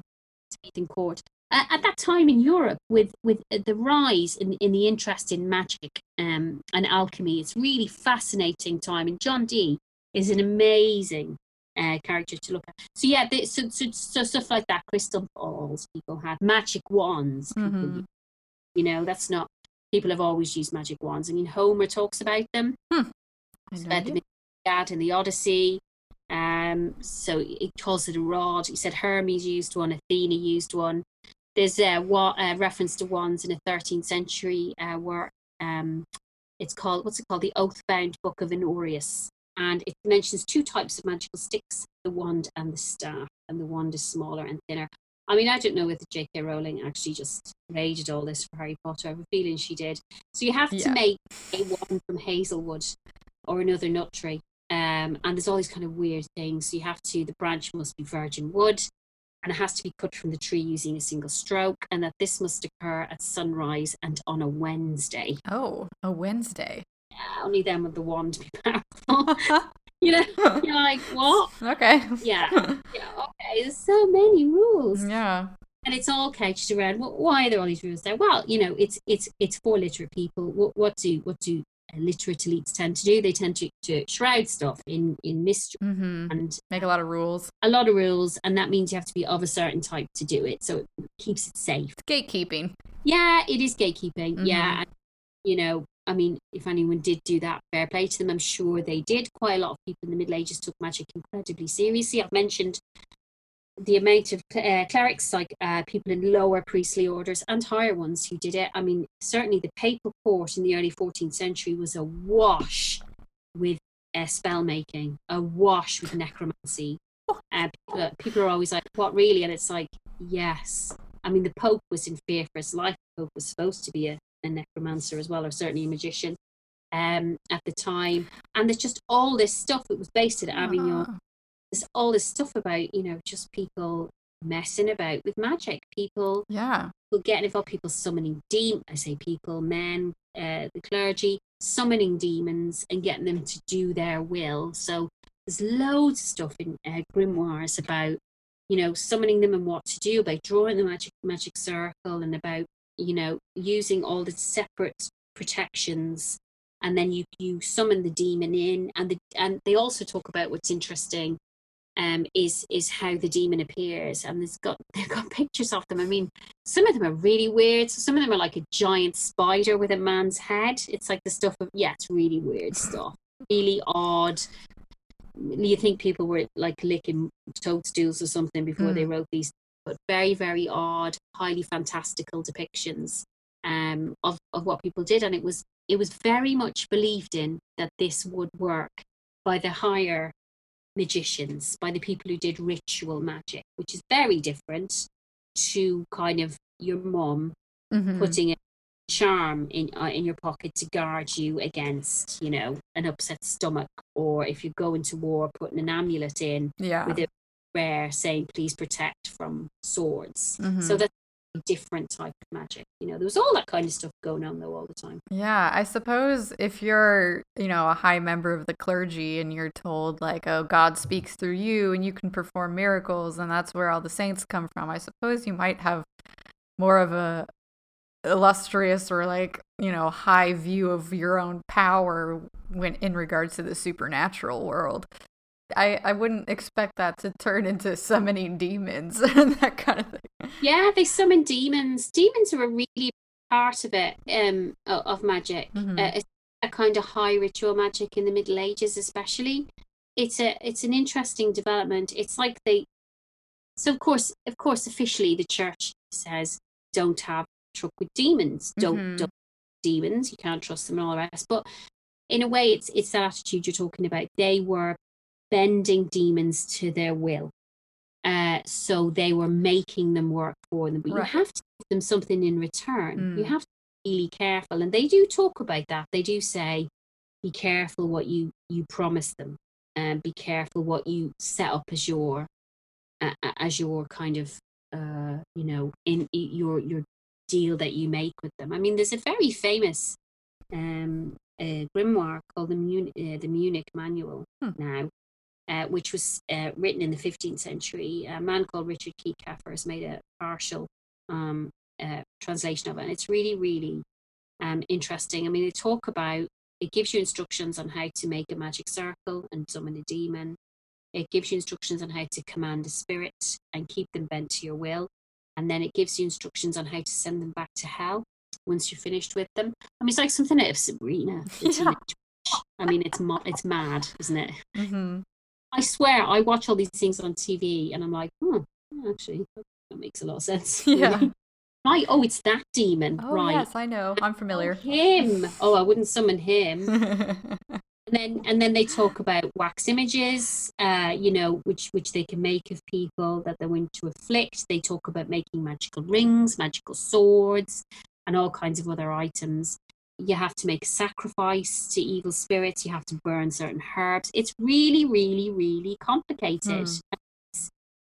in court. Uh, at that time in Europe, with with the rise in, in the interest in magic um, and alchemy, it's really fascinating time. And John Dee is an amazing uh, character to look at. So yeah, they, so, so, so stuff like that, crystal balls people have, magic wands. Mm-hmm. People, you know, that's not people have always used magic wands. I mean, Homer talks about them. Hmm. About them in the in the Odyssey. Um, so he calls it a rod. He said Hermes used one, Athena used one. There's a, a reference to wands in a 13th century uh, work. Um, it's called what's it called? The Oathbound Book of Honorius, and it mentions two types of magical sticks: the wand and the staff. And the wand is smaller and thinner. I mean, I don't know if J.K. Rowling actually just raided all this for Harry Potter. I have a feeling she did. So you have yeah. to make a wand from Hazelwood or another nut tree. Um, and there's all these kind of weird things. So you have to, the branch must be virgin wood and it has to be cut from the tree using a single stroke, and that this must occur at sunrise and on a Wednesday. Oh, a Wednesday. Yeah, only then would the wand be powerful. you know, you're like, what? Okay. Yeah. Yeah. Okay. There's so many rules. Yeah. and it's all couched around well, why are there all these rules there well you know it's it's it's for literate people what, what do what do literate elites tend to do. They tend to, to shroud stuff in in mystery mm-hmm. and make a lot of rules. a lot of rules and that means you have to be of a certain type to do it so it keeps it safe. It's gatekeeping. Yeah it is gatekeeping Mhm. yeah and, you know i mean if anyone did do that fair play to them. I'm sure they did. Quite a lot of people in the middle ages took magic incredibly seriously. I've mentioned the amount of uh, clerics like uh, people in lower priestly orders and higher ones who did it. I mean certainly the papal court in the early 14th century was awash with uh, spell making awash with necromancy. Uh, people, people are always like what really? And it's like yes. I mean the pope was in fear for his life. The pope was supposed to be a, a necromancer as well or certainly a magician um, at the time. And there's just all this stuff that was based at avignon Ah. There's all this stuff about you know just people messing about with magic. People yeah. people getting involved people summoning demons i say people men uh, the clergy summoning demons and getting them to do their will. So there's loads of stuff in uh, grimoires about you know summoning them and what to do about drawing the magic magic circle and about you know using all the separate protections. And then you you summon the demon in and the and they also talk about what's interesting um is is how the demon appears. And there's got they've got pictures of them. I mean some of them are really weird. So some of them are like a giant spider with a man's head. It's like the stuff of yeah it's really weird stuff. Really odd. You think people were like licking toadstools or something before they wrote these but very very odd highly fantastical depictions um of, of what people did. And it was it was very much believed in that this would work by the higher magicians by the people who did ritual magic which is very different to kind of your mom Mhm. putting a charm in uh, in your pocket to guard you against you know an upset stomach or if you go into war putting an amulet in yeah with a prayer saying please protect from swords Mhm. so that's different type of magic you know there was all that kind of stuff going on though all the time Yeah, I suppose if you're, you know, a high member of the clergy and you're told like, "Oh, God speaks through you and you can perform miracles and that's where all the saints come from." I suppose you might have more of a illustrious or like, you know, high view of your own power when in regards to the supernatural world. I I wouldn't expect that to turn into summoning demons and that kind of thing. yeah they summon demons. Demons are a really part of it um of magic. Mhm. uh, it's a kind of high ritual magic in the middle ages especially. It's a it's an interesting development. It's like they so of course of course officially the church says don't have truck with demons. Don't Mhm. don't demons. You can't trust them and all the rest. But in a way it's it's that attitude you're talking about. They were bending demons to their will. Uh, so they were making them work for them but you have to give them something in return. You Mm. have to be really careful and they do talk about that. They do say be careful what you you promise them and be careful what you set up as your uh, as your kind of uh you know in your your deal that you make with them. I mean there's a very famous um uh, grimoire called the Munich, uh, the Munich Manual Hmm. now, uh, which was uh, written in the 15th century. A man called Richard Kieckhefer has made a partial um, uh, translation of it, and it's really, really um, interesting. I mean, they talk about it gives you instructions on how to make a magic circle and summon a demon. It gives you instructions on how to command a spirit and keep them bent to your will. And then it gives you instructions on how to send them back to hell once you're finished with them. I mean, it's like something out of Sabrina. Yeah. I mean, it's mo- it's mad, isn't it? Mm-hmm. I swear, I watch all these things on TV, and I'm like, hmm, actually, that makes a lot of sense. Yeah. Right. Oh, it's that demon. Oh right. yes, I know. I'm familiar. him. Oh, I wouldn't summon him. and then and then they talk about wax images uh you know which which they can make of people that they're going to afflict they talk about making magical rings magical swords and all kinds of other items you have to make a sacrifice to evil spirits you have to burn certain herbs. It's really really really complicated. It's,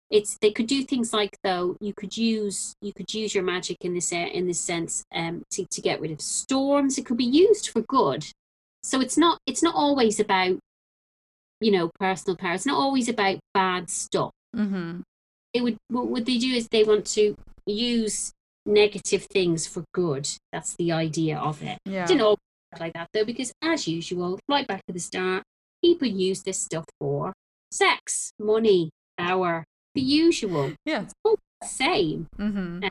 it's they could do things like though you could use you could use your magic in this in this sense um to, to get rid of storms. It could be used for good. So it's not it's not always about you know personal power. It's not always about bad stuff. Mm-hmm. they would what would they do is they want to use negative things for good. That's the idea of it. Yeah. It didn't always work like that though, because as usual, right back at the start, people use this stuff for sex, money, power, the usual. Yeah. It's all the same. Mm-hmm.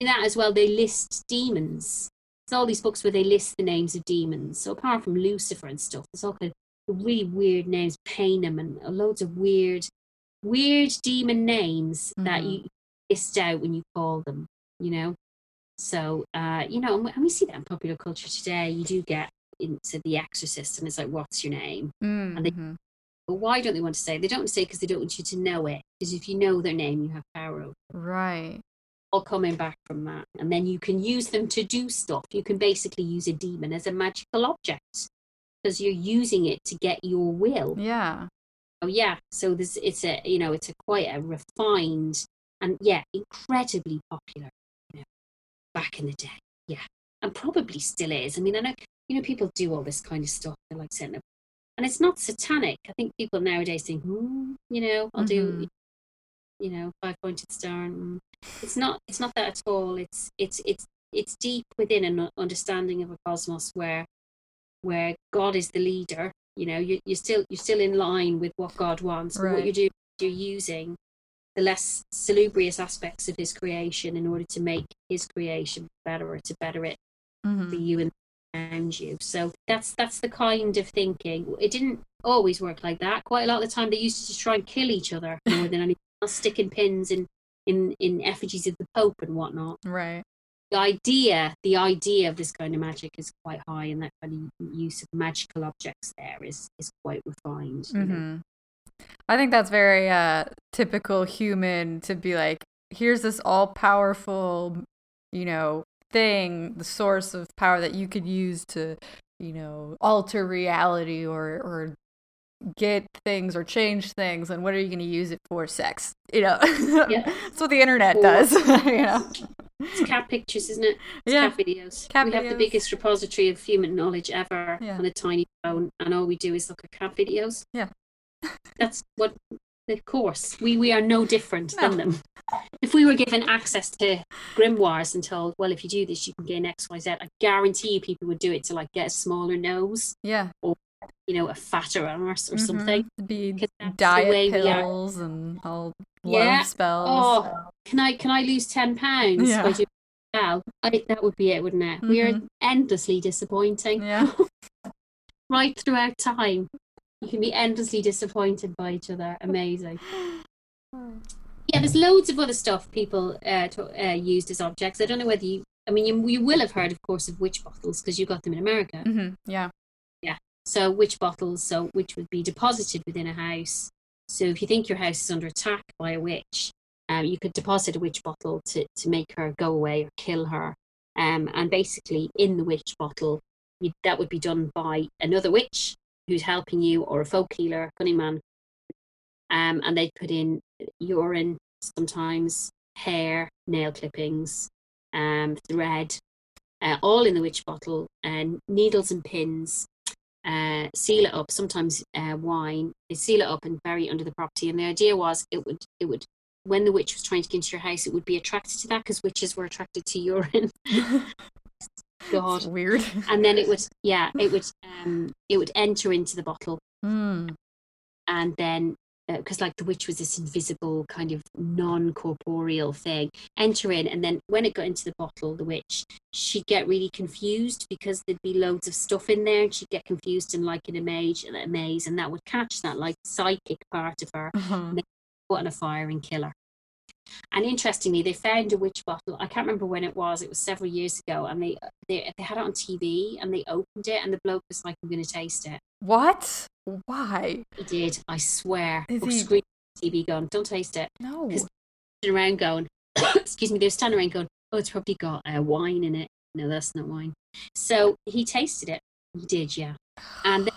In that as well, they list demons. It's all these books where they list the names of demons. So apart from Lucifer and stuff, there's all kind of really weird names, Panem and loads of weird, weird demon names that Mhm. you list out when you call them. You know, so uh, you know, and we- and we see that in popular culture today. You do get into The Exorcist, and it's like, "What's your name?" And they- Mm-hmm. But why don't they want to say? They don't want to say because they don't want you to know it. Because if you know their name, you have power over. Right. all coming back from that. And then you can use them to do stuff. You can basically use a demon as a magical object because you're using it to get your will. Yeah. Oh yeah. So this it's a you know, it's a quite a refined and yeah, incredibly popular, back in the day. Yeah. And probably still is. I mean, I know you know, people do all this kind of stuff. They're like setting up and it's not satanic. I think people nowadays think, hmm, you know, I'll do Mhm. you know, five pointed star and it's not it's not that at all it's it's it's it's deep within an understanding of a cosmos where where god is the leader you know you, you're still you're still in line with what god wants but what you're doing you're using the less salubrious aspects of his creation in order to make his creation better or to better it for Mm-hmm. you and around you so that's that's the kind of thinking it didn't always work like that quite a lot of the time they used to just try and kill each other more than anything else sticking pins in in in effigies of the pope and whatnot Right. the idea the idea of this kind of magic is quite high and that kind of use of magical objects there is is quite refined. Mm-hmm. I think that's very uh, typical human to be like, here's this all powerful, you know, thing, the source of power that you could use to, you know, alter reality or or get things or change things. And what are you going to use it for? Sex. You know, Yeah. that's what the internet Or- does. you know. it's cat pictures isn't it it's Yeah. cat videos Cat we have the biggest repository of human knowledge ever Yeah. on a tiny phone and all we do is look at cat videos Yeah. That's what of course we we are no different than them if we were given access to grimoires and told well if you do this you can gain xyz i guarantee you people would do it to like get a smaller nose Yeah. Or you know a fatter arse or Mhm. something Be 'Cause that's the diet pills and all Yeah. spells. oh can i can i lose 10 pounds Yeah. well I, that would be it wouldn't it we are Mhm. endlessly disappointing Yeah. right throughout time you can be endlessly disappointed by each other. Amazing. Yeah there's loads of other stuff people uh, to, uh, used as objects. I don't know whether you i mean you, you will have heard of course of witch bottles because you got them in america. Hmm Yeah. so witch bottles so which would be deposited within a house. So if you think your house is under attack by a witch um, you could deposit a witch bottle to, to make her go away or kill her. Um, and basically in the witch bottle you, that would be done by another witch who's helping you or a folk healer cunning man. Um, and they'd put in urine sometimes hair nail clippings um, thread uh, all in the witch bottle and needles and pins uh, seal it up sometimes uh, wine they seal it up and bury it under the property. And the idea was it would it would when the witch was trying to get into your house it would be attracted to that because witches were attracted to urine god It's weird. and then it would yeah it would um it would enter into the bottle Mm. and then because like the witch was this invisible kind of non-corporeal thing enter in and then when it got into the bottle the witch she'd get really confused because there'd be loads of stuff in there and she'd get confused and like in a maze a maze and that would catch that like psychic part of her Uh-huh. put on a fire and kill her and interestingly they found a witch bottle i can't remember when it was it was several years ago and they they, they had it on tv and they opened it and the bloke was like i'm going to taste it What? Why? he did i swear Is he- screamed tv going don't taste it No. Around going, excuse me, they were standing around going, oh, it's probably got uh, wine in it. No, that's not wine. So he tasted it. He did, yeah. And then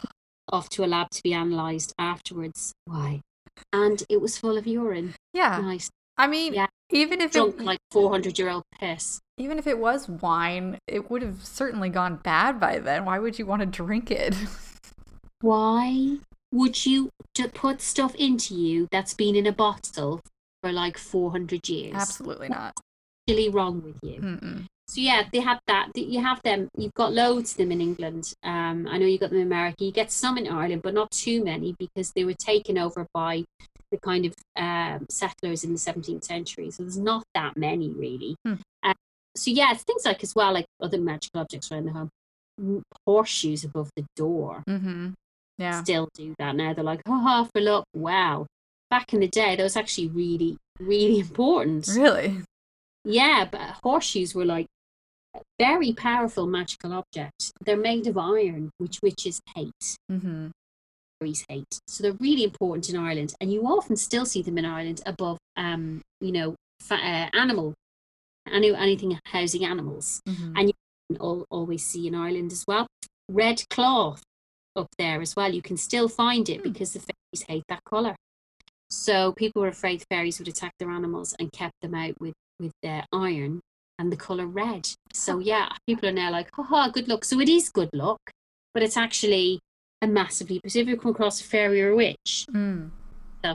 off to a lab to be analysed afterwards. Why? And it was full of urine. Yeah. Nice. I mean, Yeah. even if Drunk it, like 400 year old piss. even if it was wine, it would have certainly gone bad by then. Why would you want to drink it? Why would you to put stuff into you that's been in a bottle for like 400 years? Absolutely not. What's really wrong with you. Mm-mm. So yeah, they have that. You have them. You've got loads of them in England. Um, I know you got them in America. You get some in Ireland, but not too many because they were taken over by the kind of um, settlers in the 17th century. So there's not that many really. Hmm. Uh, so yeah, it's things like as well, like other magical objects around the home, Mm, horseshoes above the door. Mm-hmm. Yeah. Still do that now. They're like, oh, for luck. Wow. Back in the day, that was actually really, really important. Really? Yeah, but horseshoes were like very powerful magical object. They're made of iron, which witches hate. Mm-hmm. Fairies hate. So they're really important in Ireland, and you often still see them in Ireland above, um, you know, fa- uh, animal, any, anything housing animals. Mm-hmm. And you can al- always see in Ireland as well. Red cloth up there as well. You can still find it Hmm. because the fairies hate that colour. So people were afraid fairies would attack their animals and kept them out with with their iron and the colour red. So yeah, people are now like, haha, good luck. So it is good luck, but it's actually a massively. Because if you come across a fairy or a witch, Mm.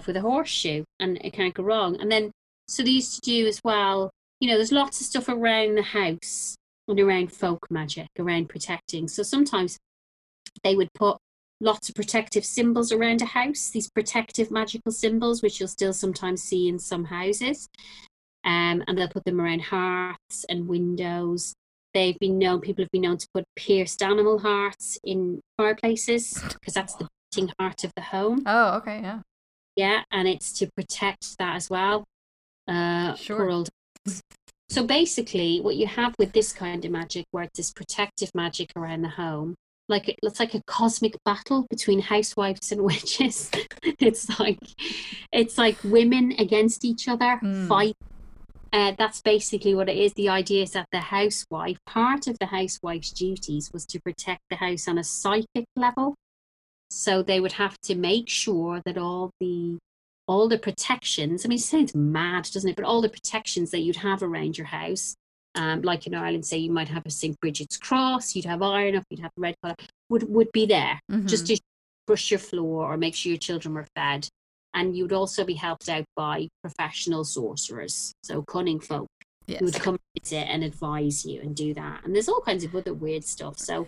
with a horseshoe and it can't go wrong. And then, so they used to do as well, you know, there's lots of stuff around the house and around folk magic, around protecting. So sometimes they would put lots of protective symbols around a house, these protective magical symbols, which you'll still sometimes see in some houses. Um, and they'll put them around hearths and windows. They've been known, people have been known to put pierced animal hearts in fireplaces because that's the beating heart of the home. Oh, okay. Yeah. Yeah, and it's to protect that as well. Uh, Sure. old- So basically, what you have with this kind of magic, where it's this protective magic around the home, like it- it's like a cosmic battle between housewives and witches. it's like it's like women against each other, Mm. fight. Uh, that's basically what it is. The idea is that the housewife, part of the housewife's duties was to protect the house on a psychic level. So they would have to make sure that all the all the protections. I mean, it sounds mad, doesn't it? But all the protections that you'd have around your house, um, like in Ireland, say you might have a St Bridget's cross, you'd have iron up, you'd have red colour, would would be there just Mhm. to brush your floor or make sure your children were fed. And you'd also be helped out by professional sorcerers, so cunning folk yes. who would come visit and advise you and do that. And there's all kinds of other weird stuff. So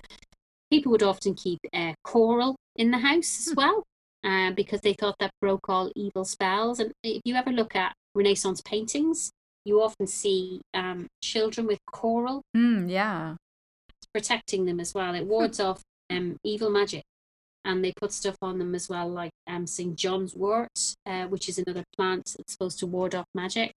people would often keep uh, coral in the house as well uh, because they thought that broke all evil spells. And if you ever look at Renaissance paintings, you often see um, children with coral Mm, yeah. protecting them as well. It wards off um, evil magic. And they put stuff on them as well, like um, St. John's wort, uh, which is another plant that's supposed to ward off magic.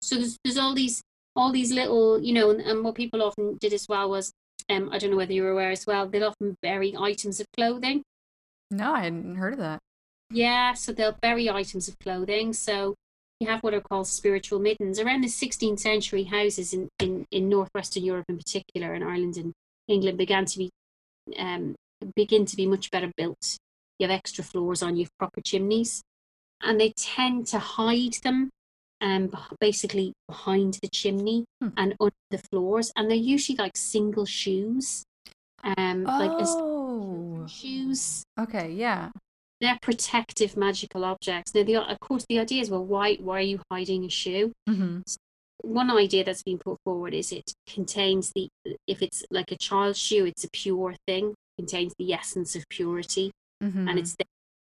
So there's, there's all these all these little, you know, and, and what people often did as well was, um, I don't know whether you were aware as well, they'd often bury items of clothing. No, I hadn't heard of that. Yeah, so they'll bury items of clothing. So you have what are called spiritual middens. Around the 16th century, houses in, in, in northwestern Europe in particular, and Ireland and England began to be um, begin to be much better built. You have extra floors on, you have proper chimneys, and they tend to hide them um, basically behind the chimney Hmm. and under the floors, and they're usually like single shoes, um, like as Oh. shoes Okay. Yeah. they're protective magical objects. Now, the, of course, the idea is well, why why are you hiding a shoe? Mm-hmm. One idea that's been put forward is it contains the if it's like a child's shoe, it's a pure thing, contains the essence of purity, Mm-hmm. and it's the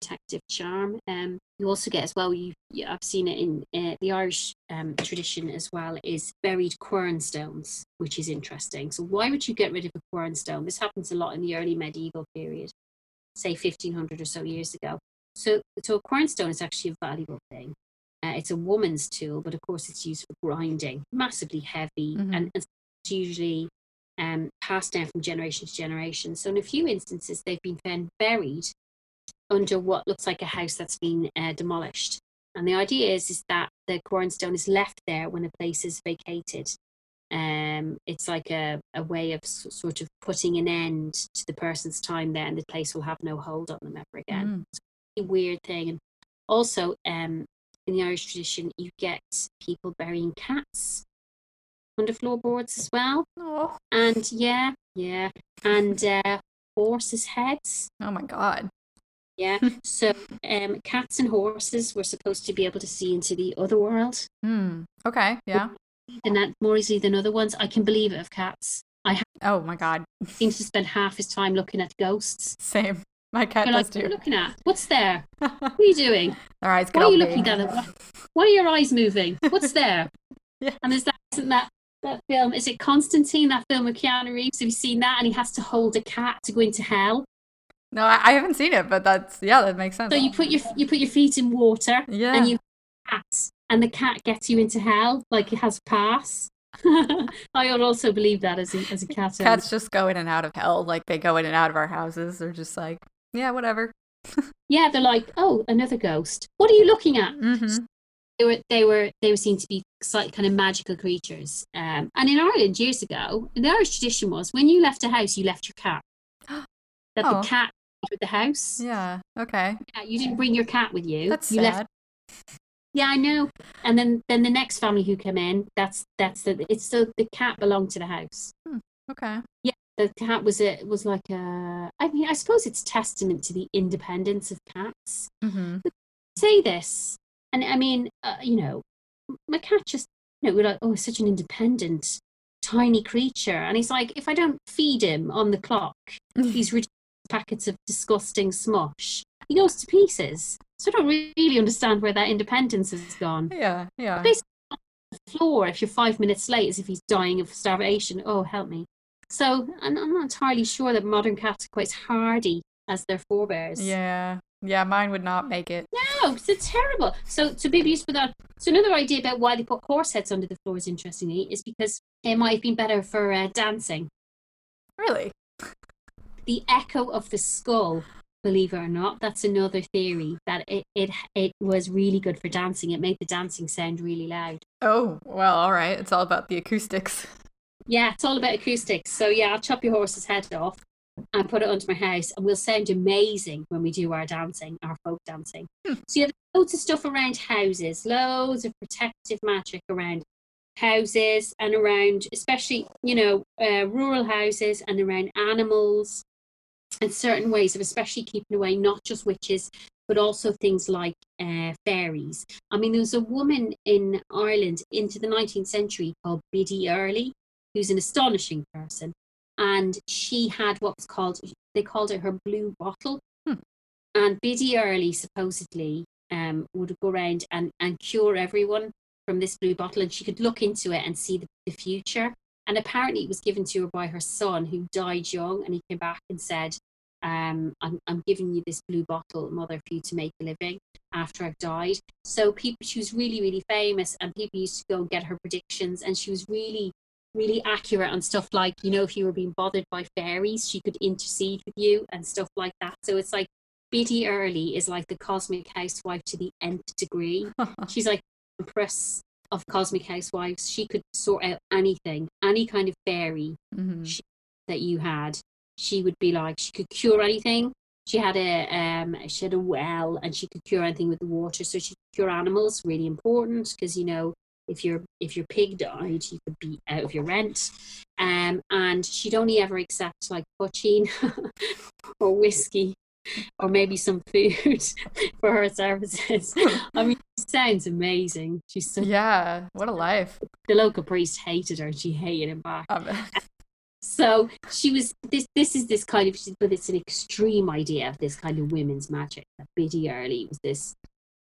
protective charm. Um, you also get as well. You, you I've seen it in uh, the Irish um, tradition as well. Is buried quern stones, which is interesting. So why would you get rid of a quern stone? This happens a lot in the early medieval period, say 1500 or so years ago. So, so a quern stone is actually a valuable thing. Uh, it's a woman's tool, but of course it's used for grinding, massively heavy, Mhm. and, and it's usually um, passed down from generation to generation. So in a few instances, they've been found buried under what looks like a house that's been uh, demolished. And the idea is, is that the quern stone is left there when a place is vacated. Um, it's like a, a way of s- sort of putting an end to the person's time there, and the place will have no hold on them ever again. Mm. It's a weird thing. And also, um, in the Irish tradition, you get people burying cats under floorboards as well. Oh. And yeah, yeah, and uh, horses' heads. oh my god. Yeah. So um, cats and horses were supposed to be able to see into the other world. Hmm. Okay. Yeah. And that, more easily than other ones. I can believe it of cats. I Oh my god. seems to spend half his time looking at ghosts. Same. My cat You're does like, what are you too. looking at? What's there? What are you doing? Their eyes Why are you looking? Why- Why are your eyes moving? What's there? Yeah. And is that, isn't that that film? Is it Constantine? That film with Keanu Reeves? Have you seen that? And he has to hold a cat to go into hell. No, I, I haven't seen it, but that's yeah, that makes sense. So you put your you put your feet in water, yeah. and you cat, and the cat gets you into hell, like it has a pass. I would also believe that as a as a cat. owner. Cats just go in and out of hell, like they go in and out of our houses. They're just like, yeah, whatever. Yeah, they're like, oh, another ghost. What are you looking at? Mm-hmm. They were they were they were seen to be slight kind of magical creatures. Um, and in Ireland years ago, the Irish tradition was when you left a house, you left your cat. That Oh. the cat with the house. Yeah. Okay. Yeah, you didn't bring your cat with you. That's you sad. left Yeah, I know. And then then the next family who come in, that's that's the it's so the cat belonged to the house. Okay. Yeah, the cat was a was like a I mean I suppose it's testament to the independence of cats. Mm-hmm. Say this, and I mean uh, you know, my cat just you know we're like oh such an independent tiny creature, and he's like if I don't feed him on the clock, these ridiculous packets of disgusting smush, he goes to pieces. So I don't really understand where that independence has gone. Yeah. Yeah. Basically, on the floor if you're five minutes late as if he's dying of starvation. Oh, help me. So I'm, I'm not entirely sure that modern cats are quite as hardy as their forebears. Yeah. Yeah. Mine would not make it. No, it's terrible. So to be used for that. So another idea about why they put horse heads under the floors, interestingly, is because it might have been better for uh, dancing. Really. The echo of the skull, believe it or not, that's another theory that it it it was really good for dancing. It made the dancing sound really loud. Oh well. All right. It's all about the acoustics. Yeah, it's all about acoustics. So yeah, I'll chop your horse's head off and put it under my house, and we'll sound amazing when we do our dancing, our folk dancing. Hmm. So you have loads of stuff around houses, loads of protective magic around houses and around, especially you know, uh, rural houses and around animals, and certain ways of especially keeping away not just witches but also things like uh, fairies. I mean, there was a woman in Ireland into the 19th century called Biddy Early, who's an astonishing person. And she had what was called, they called it her blue bottle. Hmm. And Biddy Early supposedly um, would go around and, and cure everyone from this blue bottle. And she could look into it and see the, the future. And apparently it was given to her by her son, who died young. And he came back and said, um, I'm, I'm giving you this blue bottle, mother, for you to make a living after I've died. So people, she was really, really famous, and people used to go and get her predictions, and she was really, really accurate on stuff like, you know, if you were being bothered by fairies, she could intercede with you and stuff like that. So it's like Biddy Early is like the cosmic housewife to the nth degree. She's like the empress of cosmic housewives. She could sort out anything, any kind of fairy hmm that you had she would be like she could cure anything she had a um she had a well and she could cure anything with the water so she could cure animals really important because you know if your if your pig died you could be out of your rent um and she'd only ever accept like poitín or whiskey or maybe some food for her services i mean sounds amazing she's so Yeah. What a life. the local priest hated her and she hated him back Um, so she was this. This is this kind of, but it's an extreme idea of this kind of women's magic. That Biddy Early was this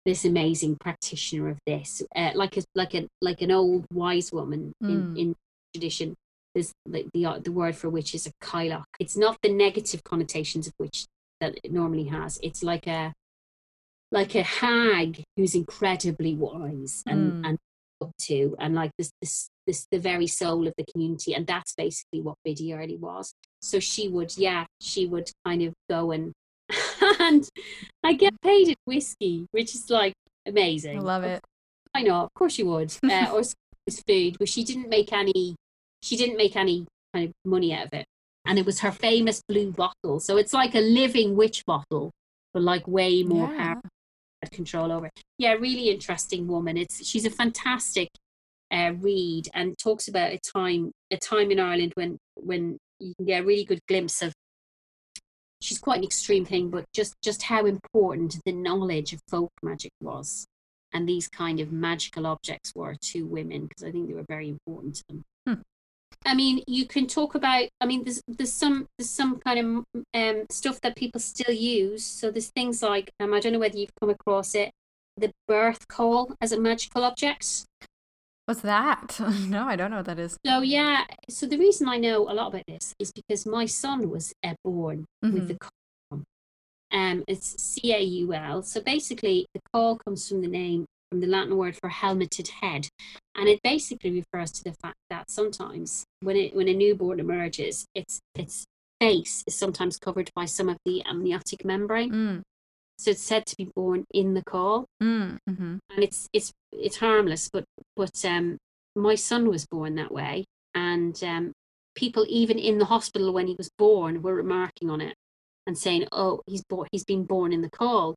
this amazing practitioner of this, uh, like a like a like an old wise woman in, Mm. in tradition. There's the, the uh, the word for which is a cailleach. It's not the negative connotations of which that it normally has. It's like a like a hag who's incredibly wise and Mm. and up to and like this this this the very soul of the community and that's basically what Biddy Early was so she would yeah she would kind of go and and I get paid in whiskey which is like amazing. I love it. I know of course you would uh, or food but she didn't make any she didn't make any kind of money out of it and it was her famous blue bottle so it's like a living witch bottle but like way more Yeah. had control over. Yeah, really interesting woman. It's she's a fantastic uh, read and talks about a time a time in Ireland when when you can get a really good glimpse of. She's quite an extreme thing, but just just how important the knowledge of folk magic was, and these kind of magical objects were to women because I think they were very important to them. Hmm. I mean, you can talk about. I mean, there's there's some there's some kind of um, stuff that people still use. So there's things like um, I don't know whether you've come across it, the birth caul as a magical object. What's that? no, I don't know what that is. So yeah, so the reason I know a lot about this is because my son was uh, born Mhm. with the caul. Um, it's C A U L. So basically, the caul comes from the name from the Latin word for helmeted head, and it basically refers to the fact that sometimes when it when a newborn emerges, its its face is sometimes covered by some of the amniotic membrane. Mm, So it's said to be born in the caul mm, hmm and it's it's it's harmless but but um my son was born that way. And um people even in the hospital when he was born were remarking on it and saying oh he's born he's been born in the caul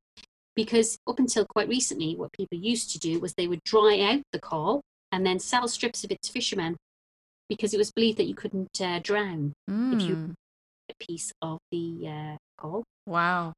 because up until quite recently what people used to do was they would dry out the caul and then sell strips of it to fishermen because it was believed that you couldn't uh, drown If you- Mm. a piece of the uh, caul Wow.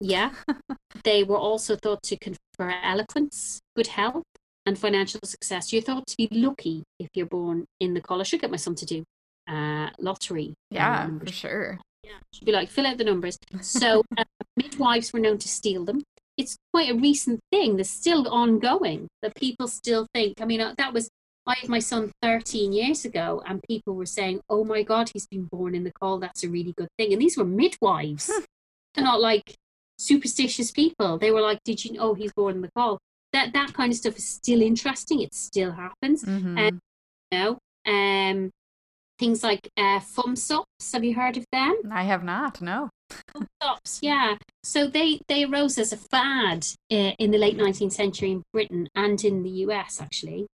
Yeah. they were also thought to confer eloquence, good health, and financial success. You're thought to be lucky if you're born in the caul. I should get my son to do uh, lottery. uh, Yeah, numbers. for sure. Yeah. Should be like, fill out the numbers. So uh, midwives were known to steal them. It's quite a recent thing that's still ongoing that people still think. I mean, uh, that was, I had my son 13 years ago, and people were saying, oh my God, he's been born in the caul. That's a really good thing. And these were midwives. They're not like superstitious people. They were like, did you know he's born in the caul? That, that kind of stuff is still interesting. It still happens. Mhm. you know, um, things like uh, fumsups. Have you heard of them? I have not. No. Sops, yeah. So they they arose as a fad uh, in the late 19th century in Britain and in the US actually,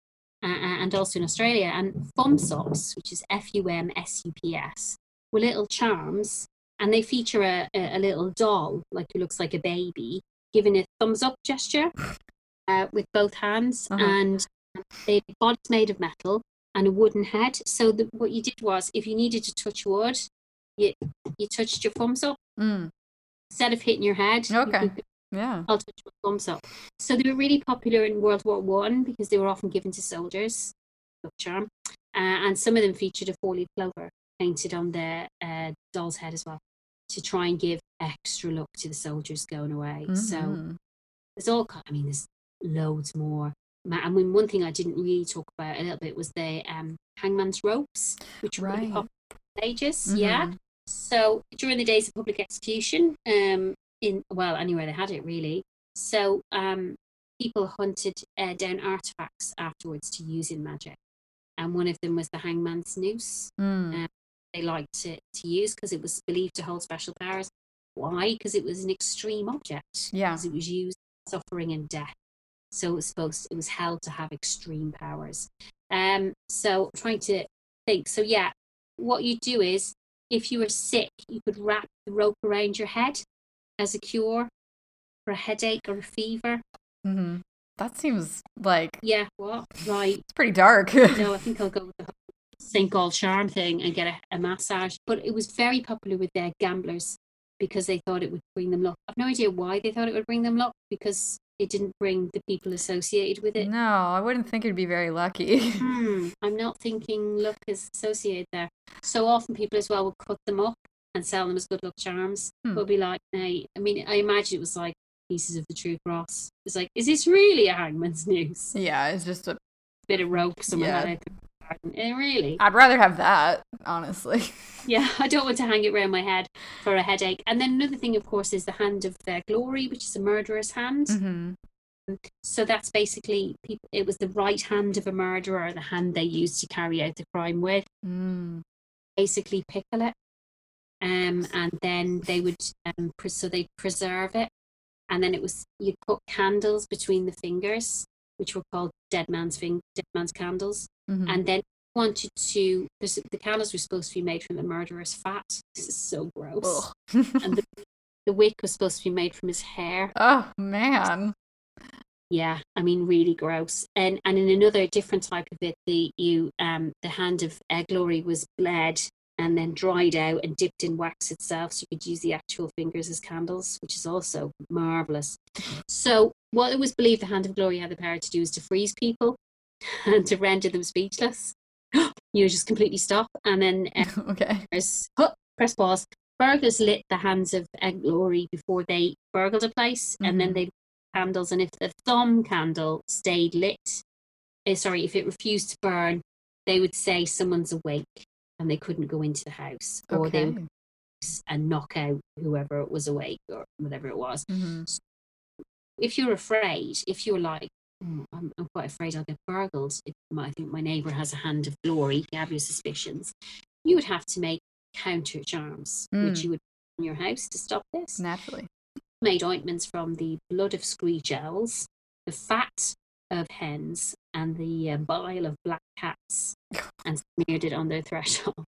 uh, and also in Australia. And fumsups, which is F U M S U P S, were little charms, and they feature a, a, little doll like who looks like a baby, giving a thumbs up gesture uh, with both hands, Uh-huh. and the body's made of metal and a wooden head. So the, what you did was, if you needed to touch wood, you you touched your thumbs up Mm. instead of hitting your head. you Okay. could- Yeah. I'll touch my thumbs up. So they were really popular in World War One because they were often given to soldiers. Charm, uh, and some of them featured a four-leaf clover painted on the uh, doll's head as well to try and give extra luck to the soldiers going away. So Mhm. there's all I mean there's loads more. I mean one thing I didn't really talk about a little bit was the um, hangman's ropes, which were really popular ages. Yeah. Mhm. So during the days of public execution, um, in well anywhere they had it really. So um, people hunted uh, down artifacts afterwards to use in magic, and one of them was the hangman's noose. Mm. They liked to to use because it was believed to hold special powers. Why? Because it was an extreme object. Yeah. Because it was used in suffering and death. So it was supposed it was held to have extreme powers. Um. So trying to think. So yeah, what you do is if you were sick, you could wrap the rope around your head as a cure for a headache or a fever. Mhm. That seems like Yeah, what? Right. it's pretty dark. No, I think I'll go with the St. Gall charm thing and get a, a massage. But it was very popular with their gamblers because they thought it would bring them luck. I've no idea why they thought it would bring them luck because it didn't bring the people associated with it. no, I wouldn't think it'd be very lucky. Hmm, I'm not thinking luck is associated there. So often people as well will cut them up and sell them as good luck charms. Hmm. Be like, hey, I mean, I imagine it was like pieces of the true cross. It's like, is this really a hangman's noose? yeah, it's just a. Bit of rope someone Yeah. out garden. Eh, really? I'd rather have that, honestly. Yeah, I don't want to hang it around my head for a headache. And then another thing, of course, is the hand of uh, glory, which is a murderer's hand. hmm So that's basically people. It was the right hand of a murderer, the hand they used to carry out the crime with. Mm. basically pickle it um and then they would um pre- so they'd preserve it and then it was you'd put candles between the fingers which were called dead man's fing- dead man's candles Mhm. and then wanted to the candles were supposed to be made from the murderer's fat. This is so gross. And the, the wick was supposed to be made from his hair. Oh man. yeah i mean really gross. And and in another different type of it the you um the hand of uh, glory was bled and then dried out and dipped in wax itself so you could use the actual fingers as candles which is also marvelous. So what it was believed the hand of glory had the power to do is to freeze people and to render them speechless. You know just completely stop and then uh, okay. press, huh, press pause. Burglars lit the hands of uh, glory before they burgled a place and then Mhm. they candles and if the thumb candle stayed lit eh, sorry if it refused to burn they would say someone's awake and they couldn't go into the house or they would and knock out whoever was awake or whatever it was. Hmm if you're afraid if you're like "Oh, I'm, I'm quite afraid i'll get burgled if my, i think my neighbor has a hand of glory you have your suspicions you would have to make counter charms which Mm. you would put in your house to stop this Naturally. made ointments from the blood of screech owls, the fat of hens, and the uh, bile of black cats, and smeared it on their threshold.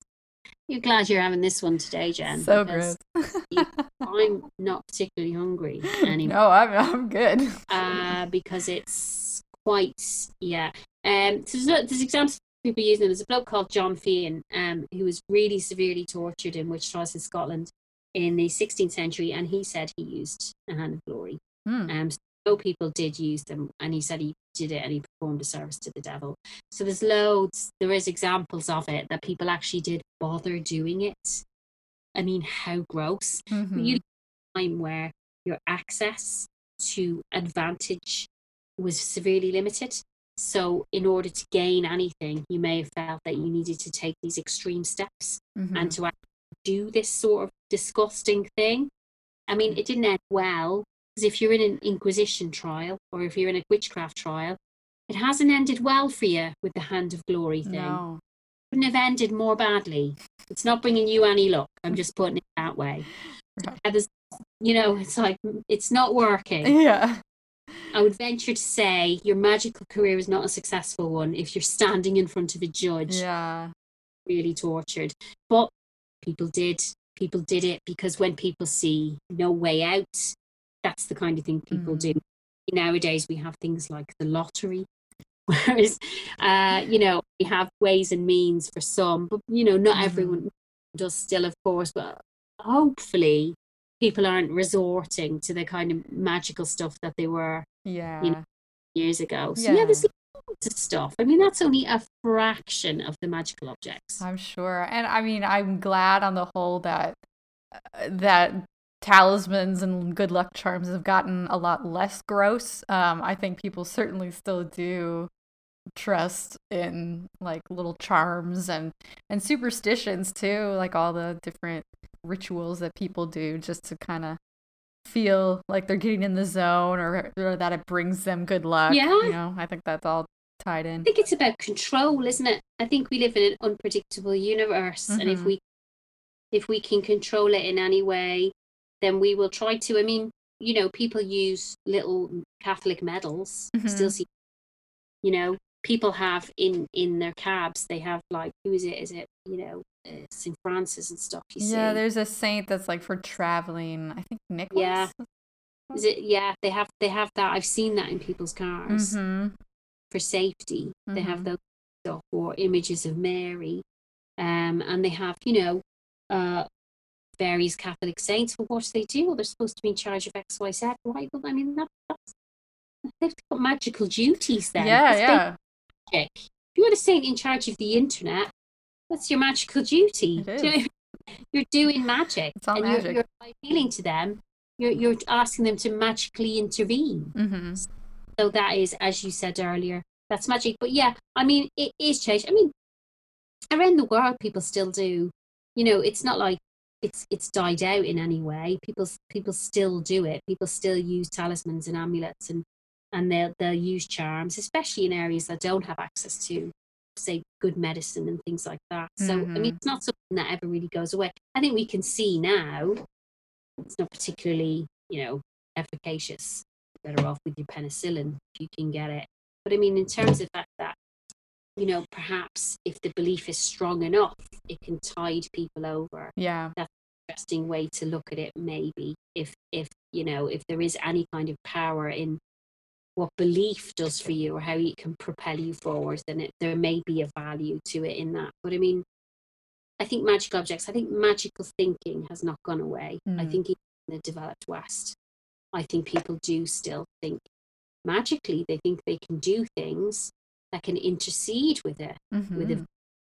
You're glad you're having this one today, Jen. so gross. I'm not particularly hungry anymore no, I'm I'm good. uh, because it's quite yeah. Um, so there's, there's examples of people using them. There's a bloke called John Fian, um, who was really severely tortured in witch trials in Scotland in the 16th century, and he said he used a hand of glory. Hmm. Um, so people did use them, and he said he did it and he performed a service to the devil. So there's loads. There is examples of it that people actually did bother doing it. I mean, how gross! Mhm. you time where your access to advantage was severely limited. So, in order to gain anything, you may have felt that you needed to take these extreme steps Mhm. and to actually do this sort of disgusting thing. I mean, it didn't end well because if you're in an Inquisition trial or if you're in a witchcraft trial, it hasn't ended well for you with the Hand of Glory thing no. couldn't have ended more badly. It's not bringing you any luck. I'm just putting it that way. Right. And there's- you know, it's like it's not working. Yeah. I would venture to say your magical career is not a successful one if you're standing in front of a judge Yeah. really tortured. But people did. People did it because when people see no way out, that's the kind of thing people Mhm. do. Nowadays, we have things like the lottery, whereas, uh, you know, we have ways and means for some, but, you know, not Mhm. everyone does still, of course, but hopefully people aren't resorting to the kind of magical stuff that they were Yeah. years ago. So, yeah, Yeah. there's of stuff. I mean, that's only a fraction of the magical objects. I'm sure. And I mean, I'm glad on the whole that uh, that talismans and good luck charms have gotten a lot less gross. Um, I think people certainly still do trust in like little charms and and superstitions too, like all the different rituals that people do just to kind of feel like they're getting in the zone or, or that it brings them good luck. Yeah. You know, I think that's all tied in. I think it's about control, isn't it? I think we live in an unpredictable universe, and if Mhm. we if we can control it in any way, then we will try to. I mean, you know, people use little Catholic medals. Still Mhm. see, you know, people have in in their cabs. They have like who is it? Is it you know uh, Saint Francis and stuff? You Yeah, see, there's a saint that's like for traveling. I think Nicholas. Yeah. is it? Yeah, they have they have that. I've seen that in people's cars. Mm-hmm. for safety. They have Mhm. those stuff or images of Mary, um, and they have you know uh, various Catholic saints. Well, what do they do? Well, they're supposed to be in charge of X, Y, Z. Right? Well, I mean, that, that's they've got magical duties then. Yeah, It's yeah. magic. If you're a saint in charge of the internet, that's your magical duty. It you is. what I mean? You're doing magic, It's all and magic. You're, you're appealing to them. You're you're asking them to magically intervene. Mm-hmm. So that is, as you said earlier, that's magic. But yeah, I mean, it is changed. I mean, around the world, people still do. You know, it's not like it's it's died out in any way. People people still do it. People still use talismans and amulets, and and they'll they'll use charms, especially in areas that don't have access to, say, good medicine and things like that. So I Mhm. mean, it's not something that ever really goes away. I think we can see now. It's not particularly, you know, efficacious better off with your penicillin if you can get it. But I mean, in terms of the fact that, you know, perhaps if the belief is strong enough, it can tide people over. Yeah. Interesting way to look at it, maybe. If if you know, if there is any kind of power in what belief does for you or how it can propel you forward, then it, there may be a value to it in that. But I mean, I think magic objects. I think magical thinking has not gone away. I Mm. think in the developed West, I think people do still think magically. They think they can do things that can intercede with it with Mhm. a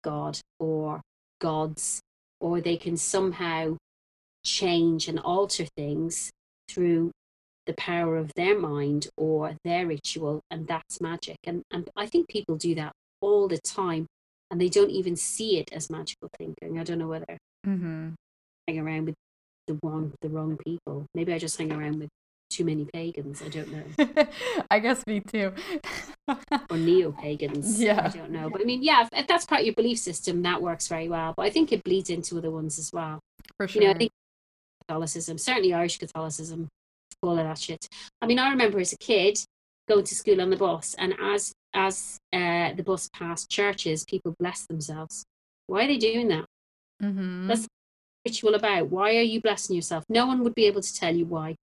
god or gods, or they can somehow change and alter things through the power of their mind or their ritual, and that's magic. And and I think people do that all the time, and they don't even see it as magical thinking. I don't know whether Mhm. Hang around with the wrong the wrong people. Maybe I just hang around with too many pagans. I don't know. I guess me too. or neo pagans. Yeah. I don't know. But I mean, yeah, if, that's part of your belief system, that works very well. But I think it bleeds into other ones as well. For You know, I think Catholicism, certainly Irish Catholicism, all of that shit. I mean, I remember as a kid going to school on the bus, and as as uh, the bus passed churches, people blessed themselves. Why are they doing that? Mhm. That's ritual about. Why are you blessing yourself? No one would be able to tell you why.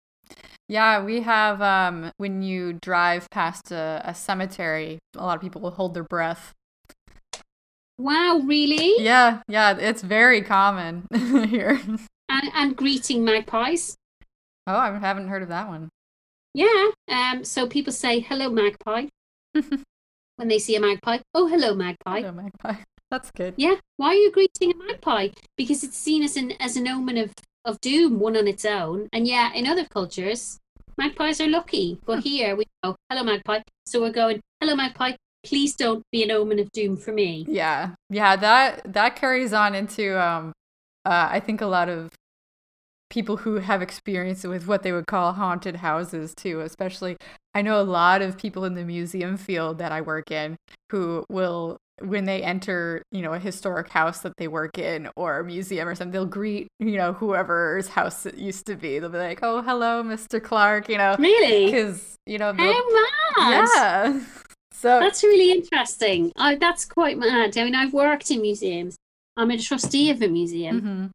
Yeah, we have um when you drive past a, a cemetery, a lot of people will hold their breath. Wow, really? Yeah, yeah, it's very common here. And, and greeting magpies. Oh, I haven't heard of that one. Yeah. Um. So people say hello, magpie, when they see a magpie. Oh, hello, magpie. Hello, magpie. That's good. Yeah. Why are you greeting a magpie? Because it's seen as an as an omen of of doom, one on its own. And yeah, in other cultures, magpies are lucky. But here we go, hello, magpie. So we're going, hello, magpie. Please don't be an omen of doom for me. Yeah, yeah, that that carries on into um, uh, I think a lot of people who have experience with what they would call haunted houses too. Especially, I know a lot of people in the museum field that I work in who will, when they enter, you know, a historic house that they work in or a museum or something, they'll greet, you know, whoever's house it used to be. They'll be like, "Oh, hello, Mr. Clark," you know, Really? because you know, How mad! yeah. So That's really interesting. Oh, that's quite mad. I mean, I've worked in museums. I'm a trustee of a museum. mhm.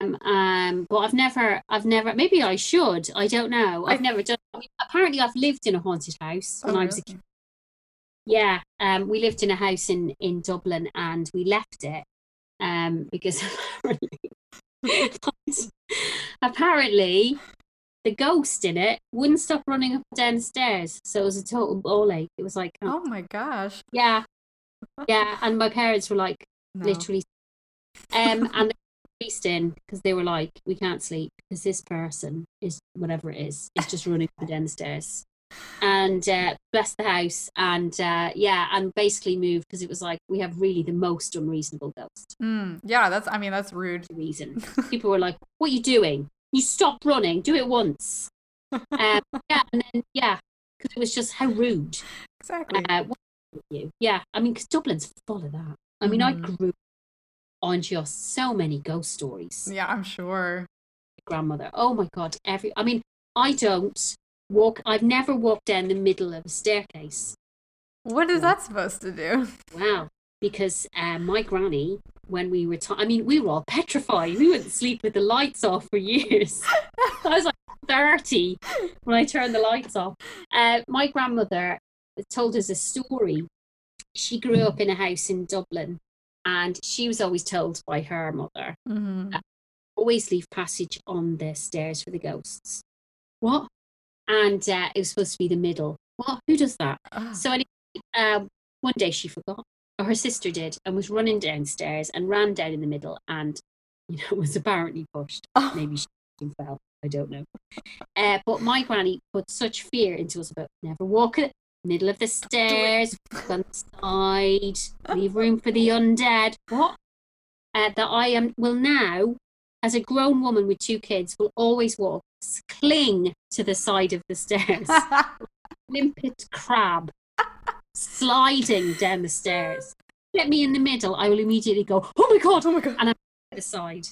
Um, um, but I've never, I've never. Maybe I should. I don't know. I've I- never done. I mean, apparently, I've lived in a haunted house when Oh, I was a kid. Yeah, um, we lived in a house in in Dublin, and we left it um because apparently, apparently the ghost in it wouldn't stop running up and down the stairs. So it was a total ball ache. It was like, oh, Oh my gosh. yeah, yeah. And my parents were like, No. literally um and they raced in because they were like we can't sleep because this person is whatever it is is just running up and down the stairs and uh bless the house and uh yeah and basically moved because it was like we have really the most unreasonable ghost Mm, yeah, that's. I mean, that's rude. reason people were like what are you doing you stop running do it once um yeah and then yeah because it was just how rude Exactly. uh, you yeah i mean because dublin's full of that i mean i Mhm. grew on just so many ghost stories yeah, I'm sure. grandmother. Oh my god, every I mean, I don't walk I've never walked down the middle of a staircase. What is that supposed to do? Wow. Because um, my granny, when we were I mean, we were all petrified. We wouldn't sleep with the lights off for years. I was like 30 when I turned the lights off. Uh, my grandmother told us a story. She grew up in a house in Dublin and she was always told by her mother hmm always leave passage on the stairs for the ghosts. What? And uh, it was supposed to be the middle. What? Who does that? Ah, So anyway, um, one day she forgot, or her sister did, and was running downstairs and ran down in the middle, and you know was apparently pushed. Oh. Maybe she fell. I don't know. Uh, but my granny put such fear into us about never walk at the middle of the stairs, on the side, leave room for the undead. What? Uh, that I am will now, as a grown woman with two kids, will always walk, cling to the side of the stairs limpet crab sliding down the stairs. Get me in the middle, I will immediately go, oh my god, oh my god. And I'm at the side.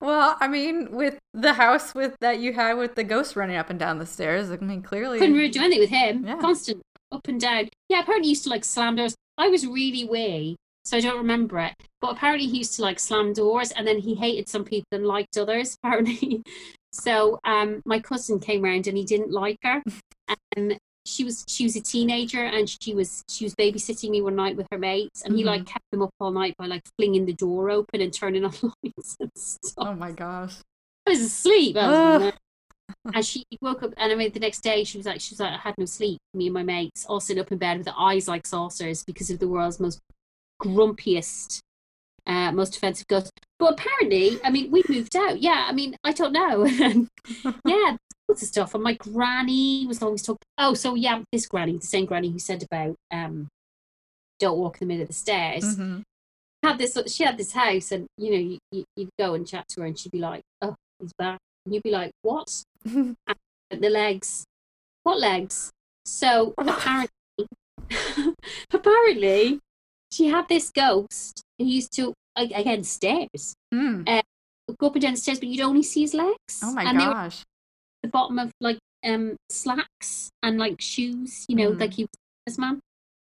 Well, I mean, with the house with that you had with the ghost running up and down the stairs, I mean, clearly. Couldn't really do anything with him. Yeah. Constant up and down. Yeah, apparently he used to like slam doors. I was really wee, so I don't remember it. But apparently he used to like slam doors and then he hated some people and liked others, apparently. So um my cousin came round and he didn't like her. And she was she was a teenager and she was she was babysitting me one night with her mates and he Mm-hmm. like kept them up all night by like flinging the door open and turning on lights and stuff. Oh my gosh. I was asleep. I was and she woke up and I mean the next day she was like she was like I had no sleep. Me and my mates all sitting up in bed with the eyes like saucers because of the world's most grumpiest, uh, most offensive ghost. But apparently, I mean, we moved out. Yeah, I mean, I don't know. yeah, lots of stuff. And my granny was always talking. Oh, so yeah, this granny, the same granny who said about um, don't walk in the middle of the stairs Mhm. had this she had this house and you know you, you, you'd go and chat to her and she'd be like oh he's back and you'd be like what the legs what legs so apparently apparently she had this ghost who used to again stairs Mm. go up and down the stairs but you'd only see his legs Oh my and they were at gosh. the bottom of like um slacks and like shoes you know Mhm. like he was a businessman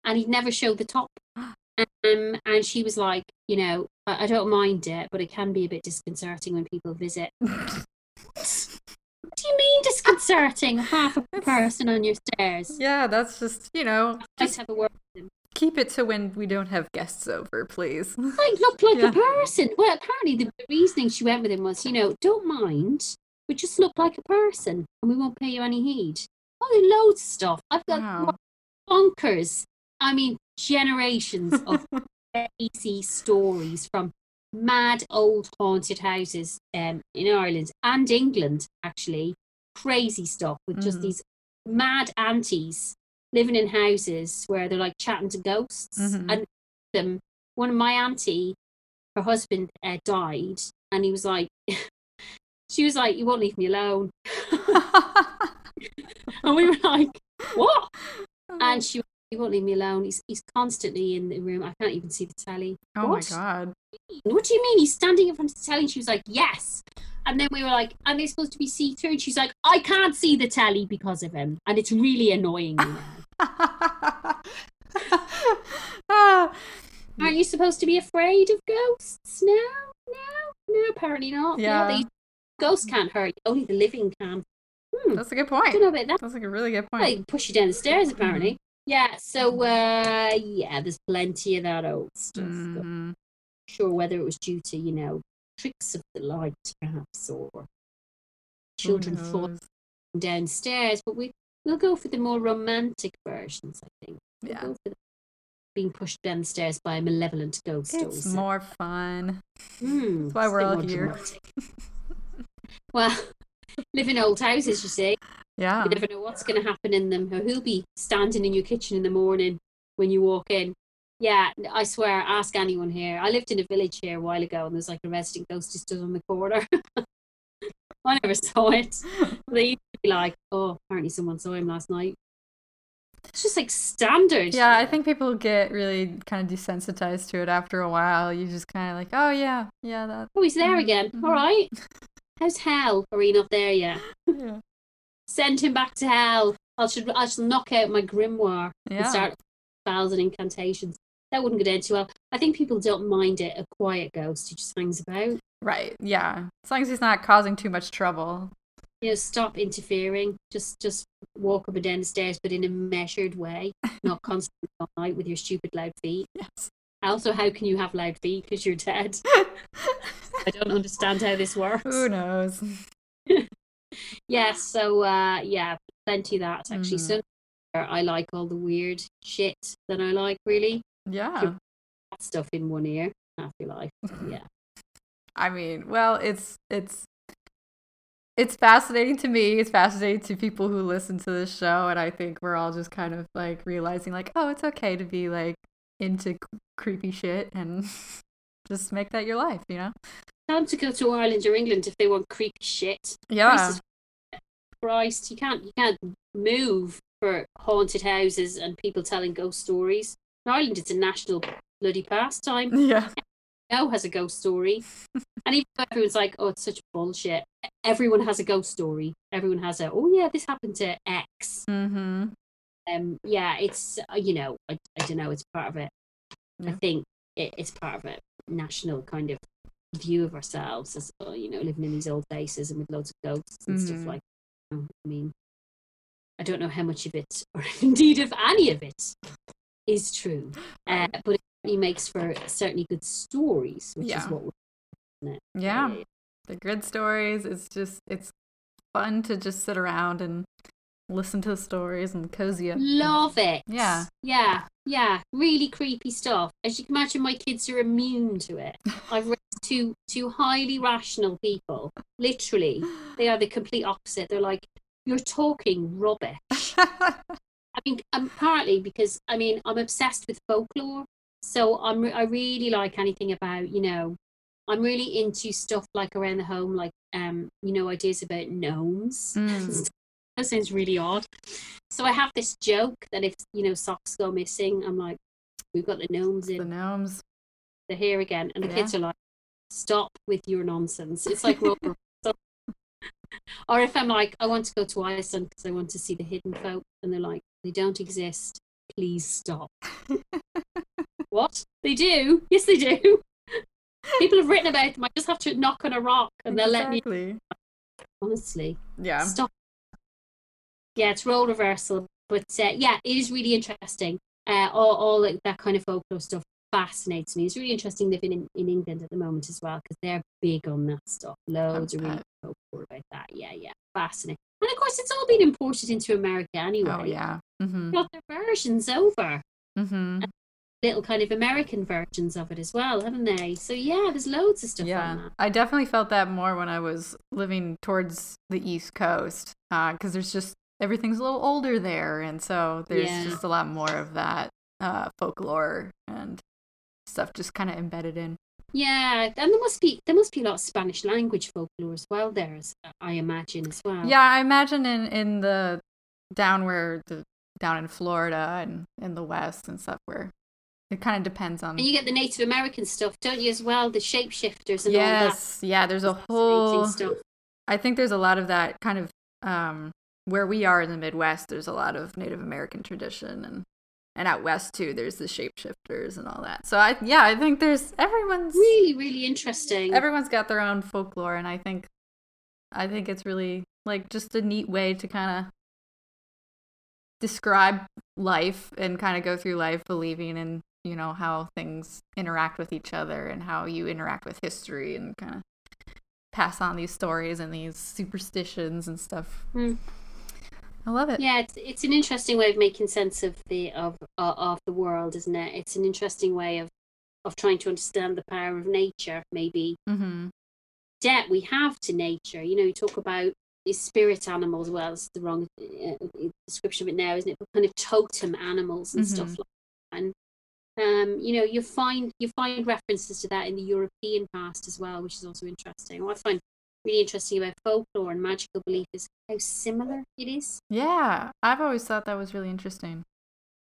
and he'd never show the top um, and she was like, you know, I, I don't mind it, but it can be a bit disconcerting when people visit. What do you mean disconcerting? Half a person on your stairs. yeah, that's just, you know, Just just have a word. Keep it to when we don't have guests over, please. Like, look like Yeah. a person. Well, apparently the reasoning she went with him was, you know, don't mind, We just look like a person, and we won't pay you any heed. Oh, there's loads of stuff. I've got Wow. bonkers. I mean, generations of crazy stories from mad old haunted houses um, in Ireland and England, actually. Crazy stuff with just Mhm. these mad aunties living in houses where they're like chatting to ghosts. Mhm. And them, one of my auntie, her husband uh, died, and he was like, she was like, "You won't leave me alone," and we were like, "What?" And she, he won't leave me alone. He's he's constantly in the room. I can't even see the telly. oh what? my god. What do you mean? He's standing in front of the telly. And she was like, yes. And then we were like, and they're supposed to be see through. And she's like, I can't see the telly because of him, and it's really annoying Aren't you supposed to be afraid of ghosts? No, no, no. Apparently not. Yeah. they, ghosts can't hurt. you. Only the living can. Hmm. That's a good I point. don't know about that. That's like a really good point. They push you down the stairs, apparently. Yeah. So, uh, yeah, there's plenty of that old stuff. Mhm. sure whether it was due to you know tricks of the light perhaps or children falling downstairs but we we'll go for the more romantic versions i think we'll Yeah. go for the being pushed downstairs by a malevolent ghost It's also. more fun. Hmm, That's why we're all here. well live in old houses you see Yeah. you never know what's going to happen in them or who'll be standing in your kitchen in the morning when you walk in yeah i swear ask anyone here i lived in a village here a while ago and there's like a resident ghost who stood on the corner i never saw it they used to be like oh apparently someone saw him last night it's just like standard Yeah, I think people get really kind of desensitized to it after a while. You just kind of like, oh yeah, yeah, that. oh he's there Mhm, again mhm. all right how's hell are we not there yet Yeah. send him back to hell i should i should knock out my grimoire and start spells and incantations. That wouldn't go down too well. I think people don't mind it, a quiet ghost who just hangs about. Right. Yeah. As long as he's not causing too much trouble. You know, stop interfering. Just just walk up and down the stairs, but in a measured way, not constantly all night with your stupid loud feet. Yes. Also, how can you have loud feet because you're dead? I don't understand how this works. Who knows? Yeah, so uh yeah, plenty of that actually. Mhm. So I like all the weird shit that I like really. Yeah. Stuff in one ear, half your life. Yeah. I mean, well, it's it's it's fascinating to me. It's fascinating to people who listen to this show, and I think we're all just kind of like realizing, like, oh, it's okay to be like into c- creepy shit and just make that your life, you know? Time to go to Ireland or England if they want creepy shit. Yeah. Christ, you can't you can't move for haunted houses and people telling ghost stories. In Ireland, it's a national bloody pastime. Yeah. Now has a ghost story, and even though everyone's like, "Oh, it's such bullshit," everyone has a ghost story. Everyone has a, "Oh yeah, this happened to X." Mm-hmm. Um, yeah, it's uh, you know, I, I don't know, it's part of it. I think it, it's part of a national kind of view of ourselves as oh, you know, living in these old places and with loads of ghosts and stuff Mhm. like. That. I mean, I don't know how much of it, or indeed if any of it, is true. Uh, but it certainly makes for certainly good stories, which Yeah. is what we're. It? Yeah. The good stories. It's just it's fun to just sit around and listen to the stories and cozy up. Love it. Yeah. Yeah. Yeah. Really creepy stuff. As you can imagine, my kids are immune to it. I've raised two two highly rational people. Literally, they are the complete opposite. They're like, "You're talking rubbish." I mean, um, partly because I mean I'm obsessed with folklore, so I'm I really like anything about you know, I'm really into stuff like around the home, like um you know ideas about gnomes. Mm. that sounds really odd. So I have this joke that if you know socks go missing, I'm like, we've got the gnomes in. the gnomes. they're here again, and the Yeah. kids are like, stop with your nonsense. It's like rubber. Or if I'm like, I want to go to Iceland because I want to see the hidden folk, and they're like, they don't exist. Please stop. what? They do? Yes, they do. People have written about them. I just have to knock on a rock, and they'll let me. Honestly, Yeah. stop. Yeah, it's role reversal, but uh, yeah, it is really interesting. Uh, all, all like that kind of folklore stuff fascinates me. It's really interesting living in, in England at the moment as well because they're big on that stuff. Loads of really folklore about that. Yeah, yeah, fascinating. And of course, it's all been imported into America anyway. Oh yeah. Mhm. Got their versions over, Mhm. Little kind of American versions of it as well, haven't they? So yeah, there's loads of stuff on Yeah, that. I definitely felt that more when I was living towards the East Coast, because there's just everything's a little older there, and so there's Yeah. just a lot more of that uh, folklore and stuff just kind of embedded in. Yeah, and there must be there must be a lot of Spanish language folklore as well there, as I imagine as well. Yeah, I imagine in in the down where the down in Florida and in the West and stuff where it kind of depends on. And you get the Native American stuff, don't you, as well? The shapeshifters and all that. Yes, yeah. There's a whole. stuff. I think there's a lot of that kind of um, where we are in the Midwest. There's a lot of Native American tradition, and and out west too. There's the shapeshifters and all that. So I yeah, I think there's everyone's Really, really interesting. everyone's got their own folklore, and I think I think it's really like just a neat way to kind of describe life and kind of go through life believing in you know how things interact with each other and how you interact with history and kind of pass on these stories and these superstitions and stuff. Hmm. I love it. yeah, it's it's an interesting way of making sense of the of uh, of the world, isn't it? It's an interesting way of of trying to understand the power of nature, maybe Mm-hmm. debt we have to nature. You know, you talk about these spirit animals. Well, it's the wrong uh, description of it now, isn't it? But kind of totem animals and stuff Mhm. like that. And um, you know, you find you find references to that in the European past as well, which is also interesting. What I find really interesting about folklore and magical belief is how similar it is. Yeah, I've always thought that was really interesting.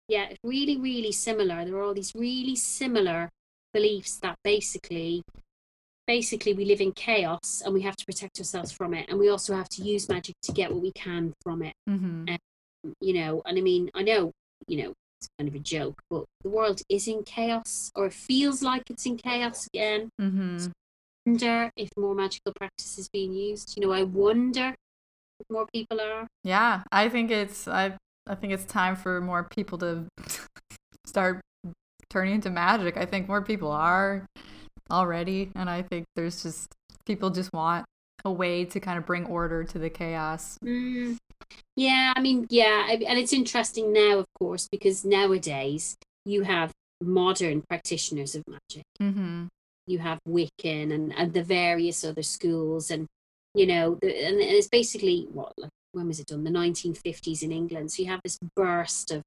Yeah, it's really, really similar. There are all these really similar beliefs that basically basically we live in chaos and we have to protect ourselves from it and we also have to use magic to get what we can from it Mm-hmm. you know and i mean i know you know it's kind of a joke but the world is in chaos or it feels like it's in chaos again Mm-hmm. wonder if more magical practice is being used you know i wonder if more people are Yeah, I think it's I I think it's time for more people to start turning into magic. I think more people are already, and I think there's just people just want a way to kind of bring order to the chaos. Mm, yeah, I mean, yeah, and it's interesting now, of course, because nowadays you have modern practitioners of magic. Mm-hmm. You have Wiccan and, and the various other schools, and you know, the, and it's basically what like when was it done? The 1950s in England. So you have this burst of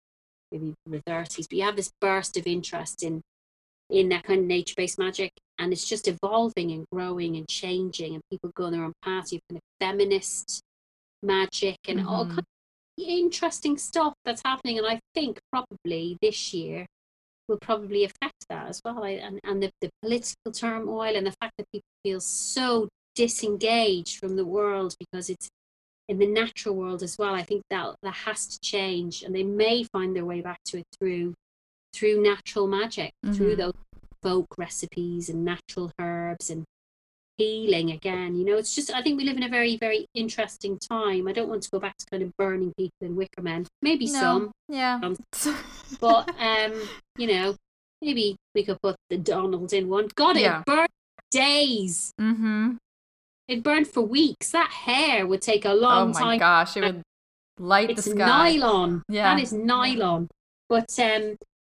maybe the 30s, but you have this burst of interest in in that kind of nature-based magic, and it's just evolving and growing and changing, and people go on their own paths. You have kind of feminist magic and all Mhm. kind of interesting stuff that's happening. And I think probably this year will probably affect that as well. I, and and the, the political turmoil and the fact that people feel so disengaged from the world because it's in the natural world as well. I think that that has to change, and they may find their way back to it through through natural magic, through Mhm. those folk recipes and natural herbs and healing again. You know, it's just I think we live in a very very interesting time. I don't want to go back to kind of burning people in wicker men. Maybe No. some, Yeah. Um, but um, you know, maybe we could put the Donald in one. God, it Yeah. burned days. mm-hmm. It burned for weeks. That hair would take a long time. Oh my time. gosh, it would light It's the sky. nylon. Yeah. That is nylon. But um,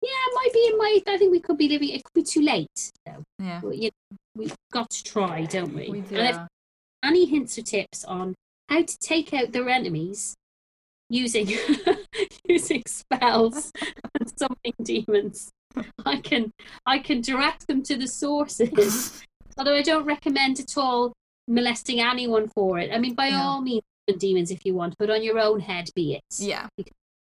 yeah, it might be. It might. I think we could be living. It could be too late. Though. Yeah. Well, you know, we've got to try, don't we? We do. And if any hints or tips on how to take out their enemies using using spells and summoning demons, I can I can direct them to the sources. Although I don't recommend at all molesting anyone for it. I mean, by Yeah. all means, demons if you want, but on your own head be it. yeah.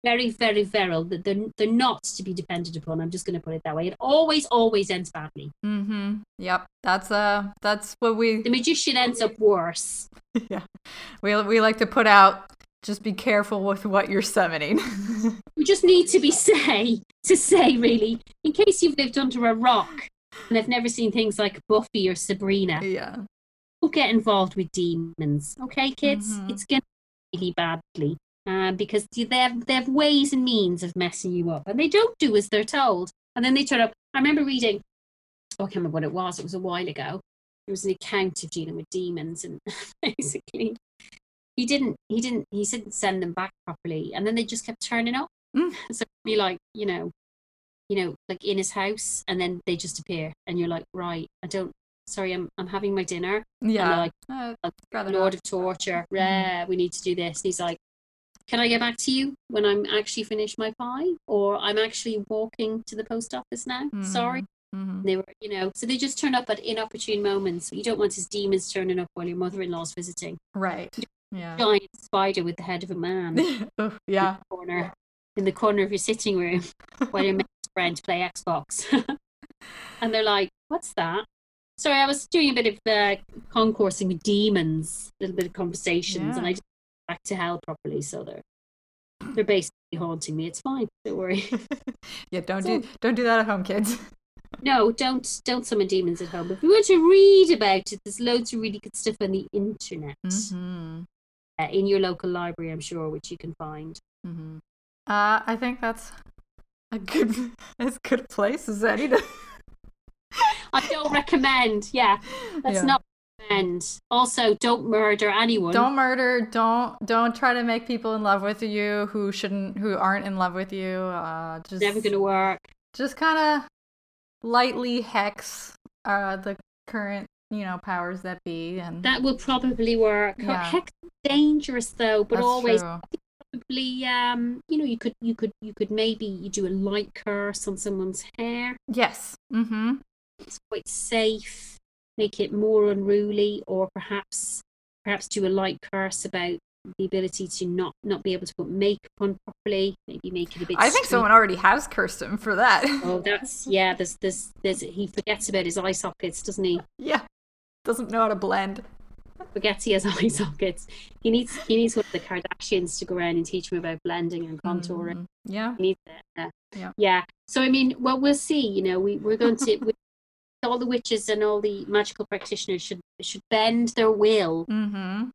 Very, very virile. That they're they're not to be depended upon. I'm just going to put it that way. It always, always ends badly. Mm-hmm. Yep. That's uh that's what we The magician ends up worse. yeah. We we like to put out just be careful with what you're summoning. We just need to be say to say really, in case you've lived under a rock and have never seen things like Buffy or Sabrina, yeah. don't get involved with demons. Okay, kids, Mhm. it's to really badly. Uh, because they have, they have ways and means of messing you up, and they don't do as they're told. And then they turn up. I remember reading, oh, I can't remember what it was. It was a while ago. It was an account of dealing with demons, and basically, he didn't, he didn't, he didn't send them back properly, and then they just kept turning up. Mm. So be like, you know, you know, like in his house, and then they just appear, and you're like, right, I don't. Sorry, I'm I'm having my dinner. Yeah. like, Uh, Lord not. of Torture, Mhm. rare, we need to do this. And he's like, Can I get back to you when I'm actually finished my pie? Or I'm actually walking to the post office now? Sorry. Mhm. They were, you know, so they just turn up at inopportune moments. You don't want his demons turning up while your mother in law's visiting. Right. Yeah. Giant spider with the head of a man oh, yeah. the corner in the corner of your sitting room while your mate's friend play Xbox. and they're like, What's that? Sorry, I was doing a bit of uh, concoursing with demons, a little bit of conversations, and I get back to hell properly, so they're they're basically haunting me. It's fine, don't worry. Yeah, don't So- do don't do that at home, kids. no, don't don't summon demons at home. If you want to read about it, there's loads of really good stuff on the internet Mm-hmm. uh, in your local library, I'm sure, which you can find. Mm-hmm. Uh, I think that's a good as good place as any to. I don't recommend. Yeah, let's Yeah. not recommend. Also, don't murder anyone. Don't murder. Don't don't try to make people in love with you who shouldn't who aren't in love with you. Uh, just Never gonna work. just kind of lightly hex uh the current you know powers that be and That will probably work. Yeah. Heck, dangerous though, but that's always true. probably. Um, you know, you could you could you could maybe you do a light curse on someone's hair. yes. Mm-hmm. It's quite safe. Make it more unruly, or perhaps perhaps do a light curse about the ability to not not be able to put makeup on properly. Maybe make it a bit. I think someone already has cursed him for that. Oh, that's yeah. There's there's there's he forgets about his eye sockets, doesn't he? yeah. Doesn't know how to blend. forgets he has eye sockets. He needs he needs one of the Kardashians to go around and teach him about blending and contouring. Mhm. Yeah. He needs it. Yeah. yeah. So I mean, well, we'll see. You know, we we're going to all the witches and all the magical practitioners should should bend their will Mm-hmm.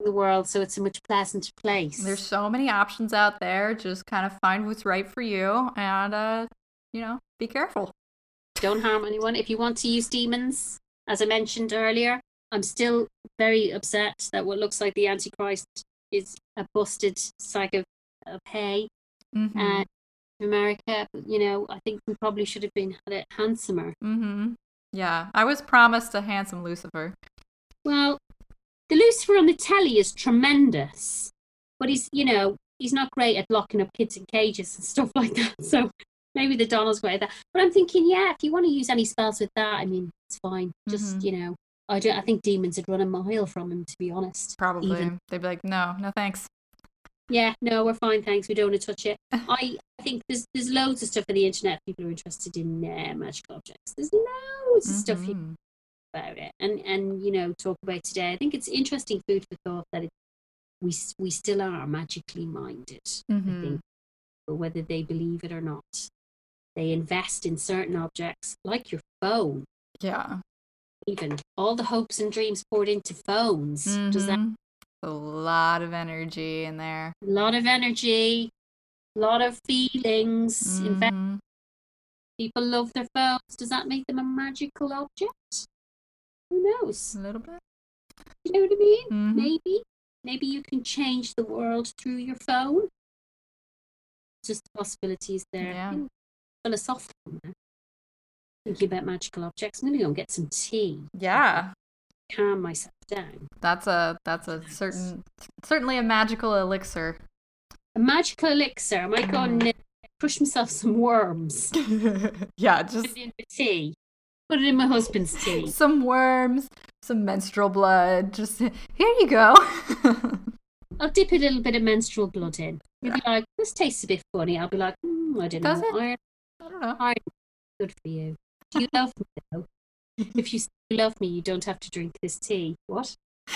in the world so it's a much pleasanter place. There's so many options out there. Just kind of find what's right for you and uh you know, be careful. Don't harm anyone. If you want to use demons, as I mentioned earlier, I'm still very upset that what looks like the Antichrist is a busted sack of, of hay. Mm-hmm. uh, in America. You know, I think we probably should have been had it handsomer. mm-hmm. Yeah. I was promised a handsome Lucifer. Well, the Lucifer on the telly is tremendous, but he's, you know, he's not great at locking up kids in cages and stuff like that. So maybe the Donald's great at that. But I'm thinking, yeah, if you want to use any spells with that, I mean, it's fine. Just, Mhm. you know, I don't. I think demons would run a mile from him, to be honest. Probably. Even. They'd be like, no, no thanks. Yeah, no, we're fine, thanks. We don't want to touch it. I I think there's there's loads of stuff on the internet. People are interested in uh, magical objects. There's loads of stuff here Mhm. about it, and and you know talk about today. I think it's interesting food for thought that it, we we still are magically minded. I Mhm. think, but whether they believe it or not, they invest in certain objects like your phone. Yeah. even all the hopes and dreams poured into phones. Mm-hmm. Does that mm-hmm. A lot of energy in there? A lot of energy, a lot of feelings. Mm-hmm. In fact, mm-hmm. people love their phones. Does that make them a magical object? Who knows? A little bit. You know what I mean? Mm-hmm. Maybe. Maybe you can change the world through your phone. Just possibilities there. Yeah. Philosophical thinking about magical objects. I'm gonna go and get some tea. Yeah. Calm myself down. That's a that's a certain certainly a magical elixir. A magical elixir. I might go and mm. push myself some worms. yeah, just put it in the tea. Put it in my husband's tea. Some worms, some menstrual blood. Just here you go. I'll dip a little bit of menstrual blood in. You'll be like, this tastes a bit funny. I'll be like, mm, I don't Does know. It? Iron, I don't know. Iron, good for you. Do you love me though? If you love me, you don't have to drink this tea. What?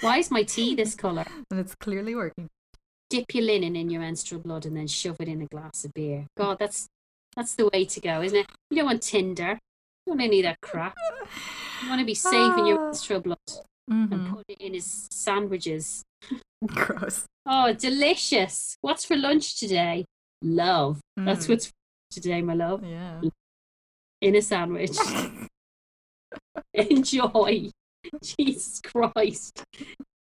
Why is my tea this colour? And it's clearly working. Dip your linen in your menstrual blood and then shove it in a glass of beer. God, that's that's the way to go, isn't it? You don't want Tinder. You don't want any of that crap. You want to be saving your ah. menstrual blood mm-hmm. and put it in his sandwiches. Gross. Oh, delicious. What's for lunch today? Love. Mm. That's what's for today, my love. Yeah in a sandwich. Enjoy. Jesus Christ.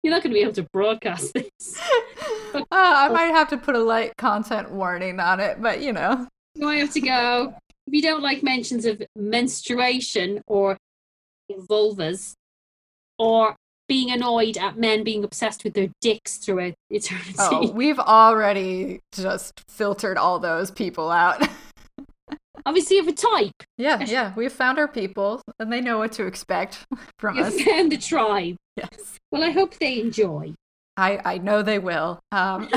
You're not going to be able to broadcast this. uh, I might have to put a light content warning on it, but you know. You might have to go. If you don't like mentions of menstruation or vulvas or being annoyed at men being obsessed with their dicks throughout eternity. Oh, we've already just filtered all those people out. obviously of a type. Yeah, yeah. We've found our people and they know what to expect from You've us. found the tribe. Yes. Well, I hope they enjoy. I, I know they will. Um.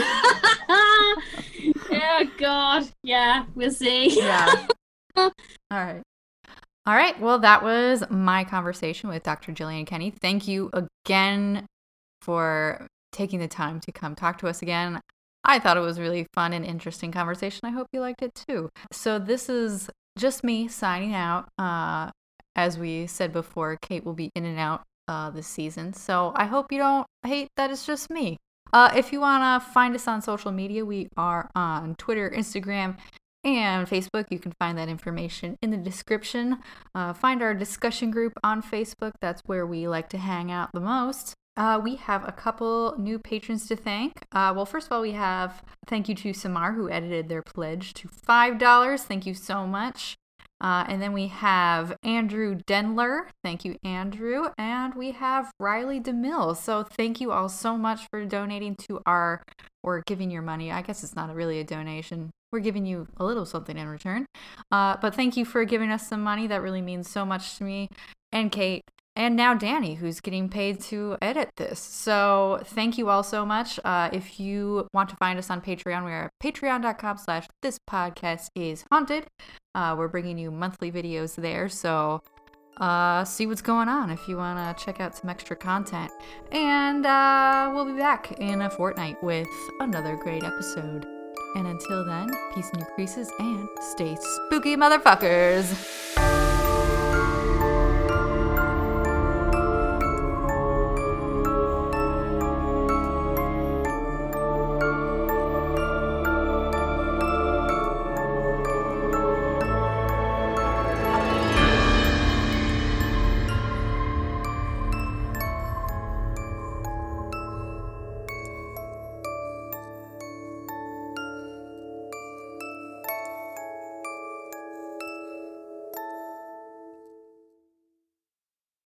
oh, God. Yeah, we'll see. Yeah. All right. All right. Well, that was my conversation with Dr. Gillian Kenny. Thank you again for taking the time to come talk to us again. I thought it was really fun and interesting conversation. I hope you liked it too. So this is just me signing out. Uh, as we said before, Kate will be in and out uh, this season. So I hope you don't hate that it's just me. Uh, if you want to find us on social media, we are on Twitter, Instagram, and Facebook. You can find that information in the description. Uh, find our discussion group on Facebook. That's where we like to hang out the most. Uh, we have a couple new patrons to thank. Uh, well, first of all, we have thank you to Samar who edited their pledge to $5. Thank you so much. Uh, and then we have Andrew Denler. Thank you, Andrew. And we have Riley DeMille. So thank you all so much for donating to our, or giving your money. I guess it's not really a donation. We're giving you a little something in return. Uh, but thank you for giving us some money. That really means so much to me and Kate and now Danny, who's getting paid to edit this. So thank you all so much. Uh, if you want to find us on Patreon, we are at patreon.com slash this podcast is haunted. Uh, we're bringing you monthly videos there. So uh, see what's going on if you want to check out some extra content. And uh, we'll be back in a fortnight with another great episode. And until then, peace in your creases and stay spooky, motherfuckers.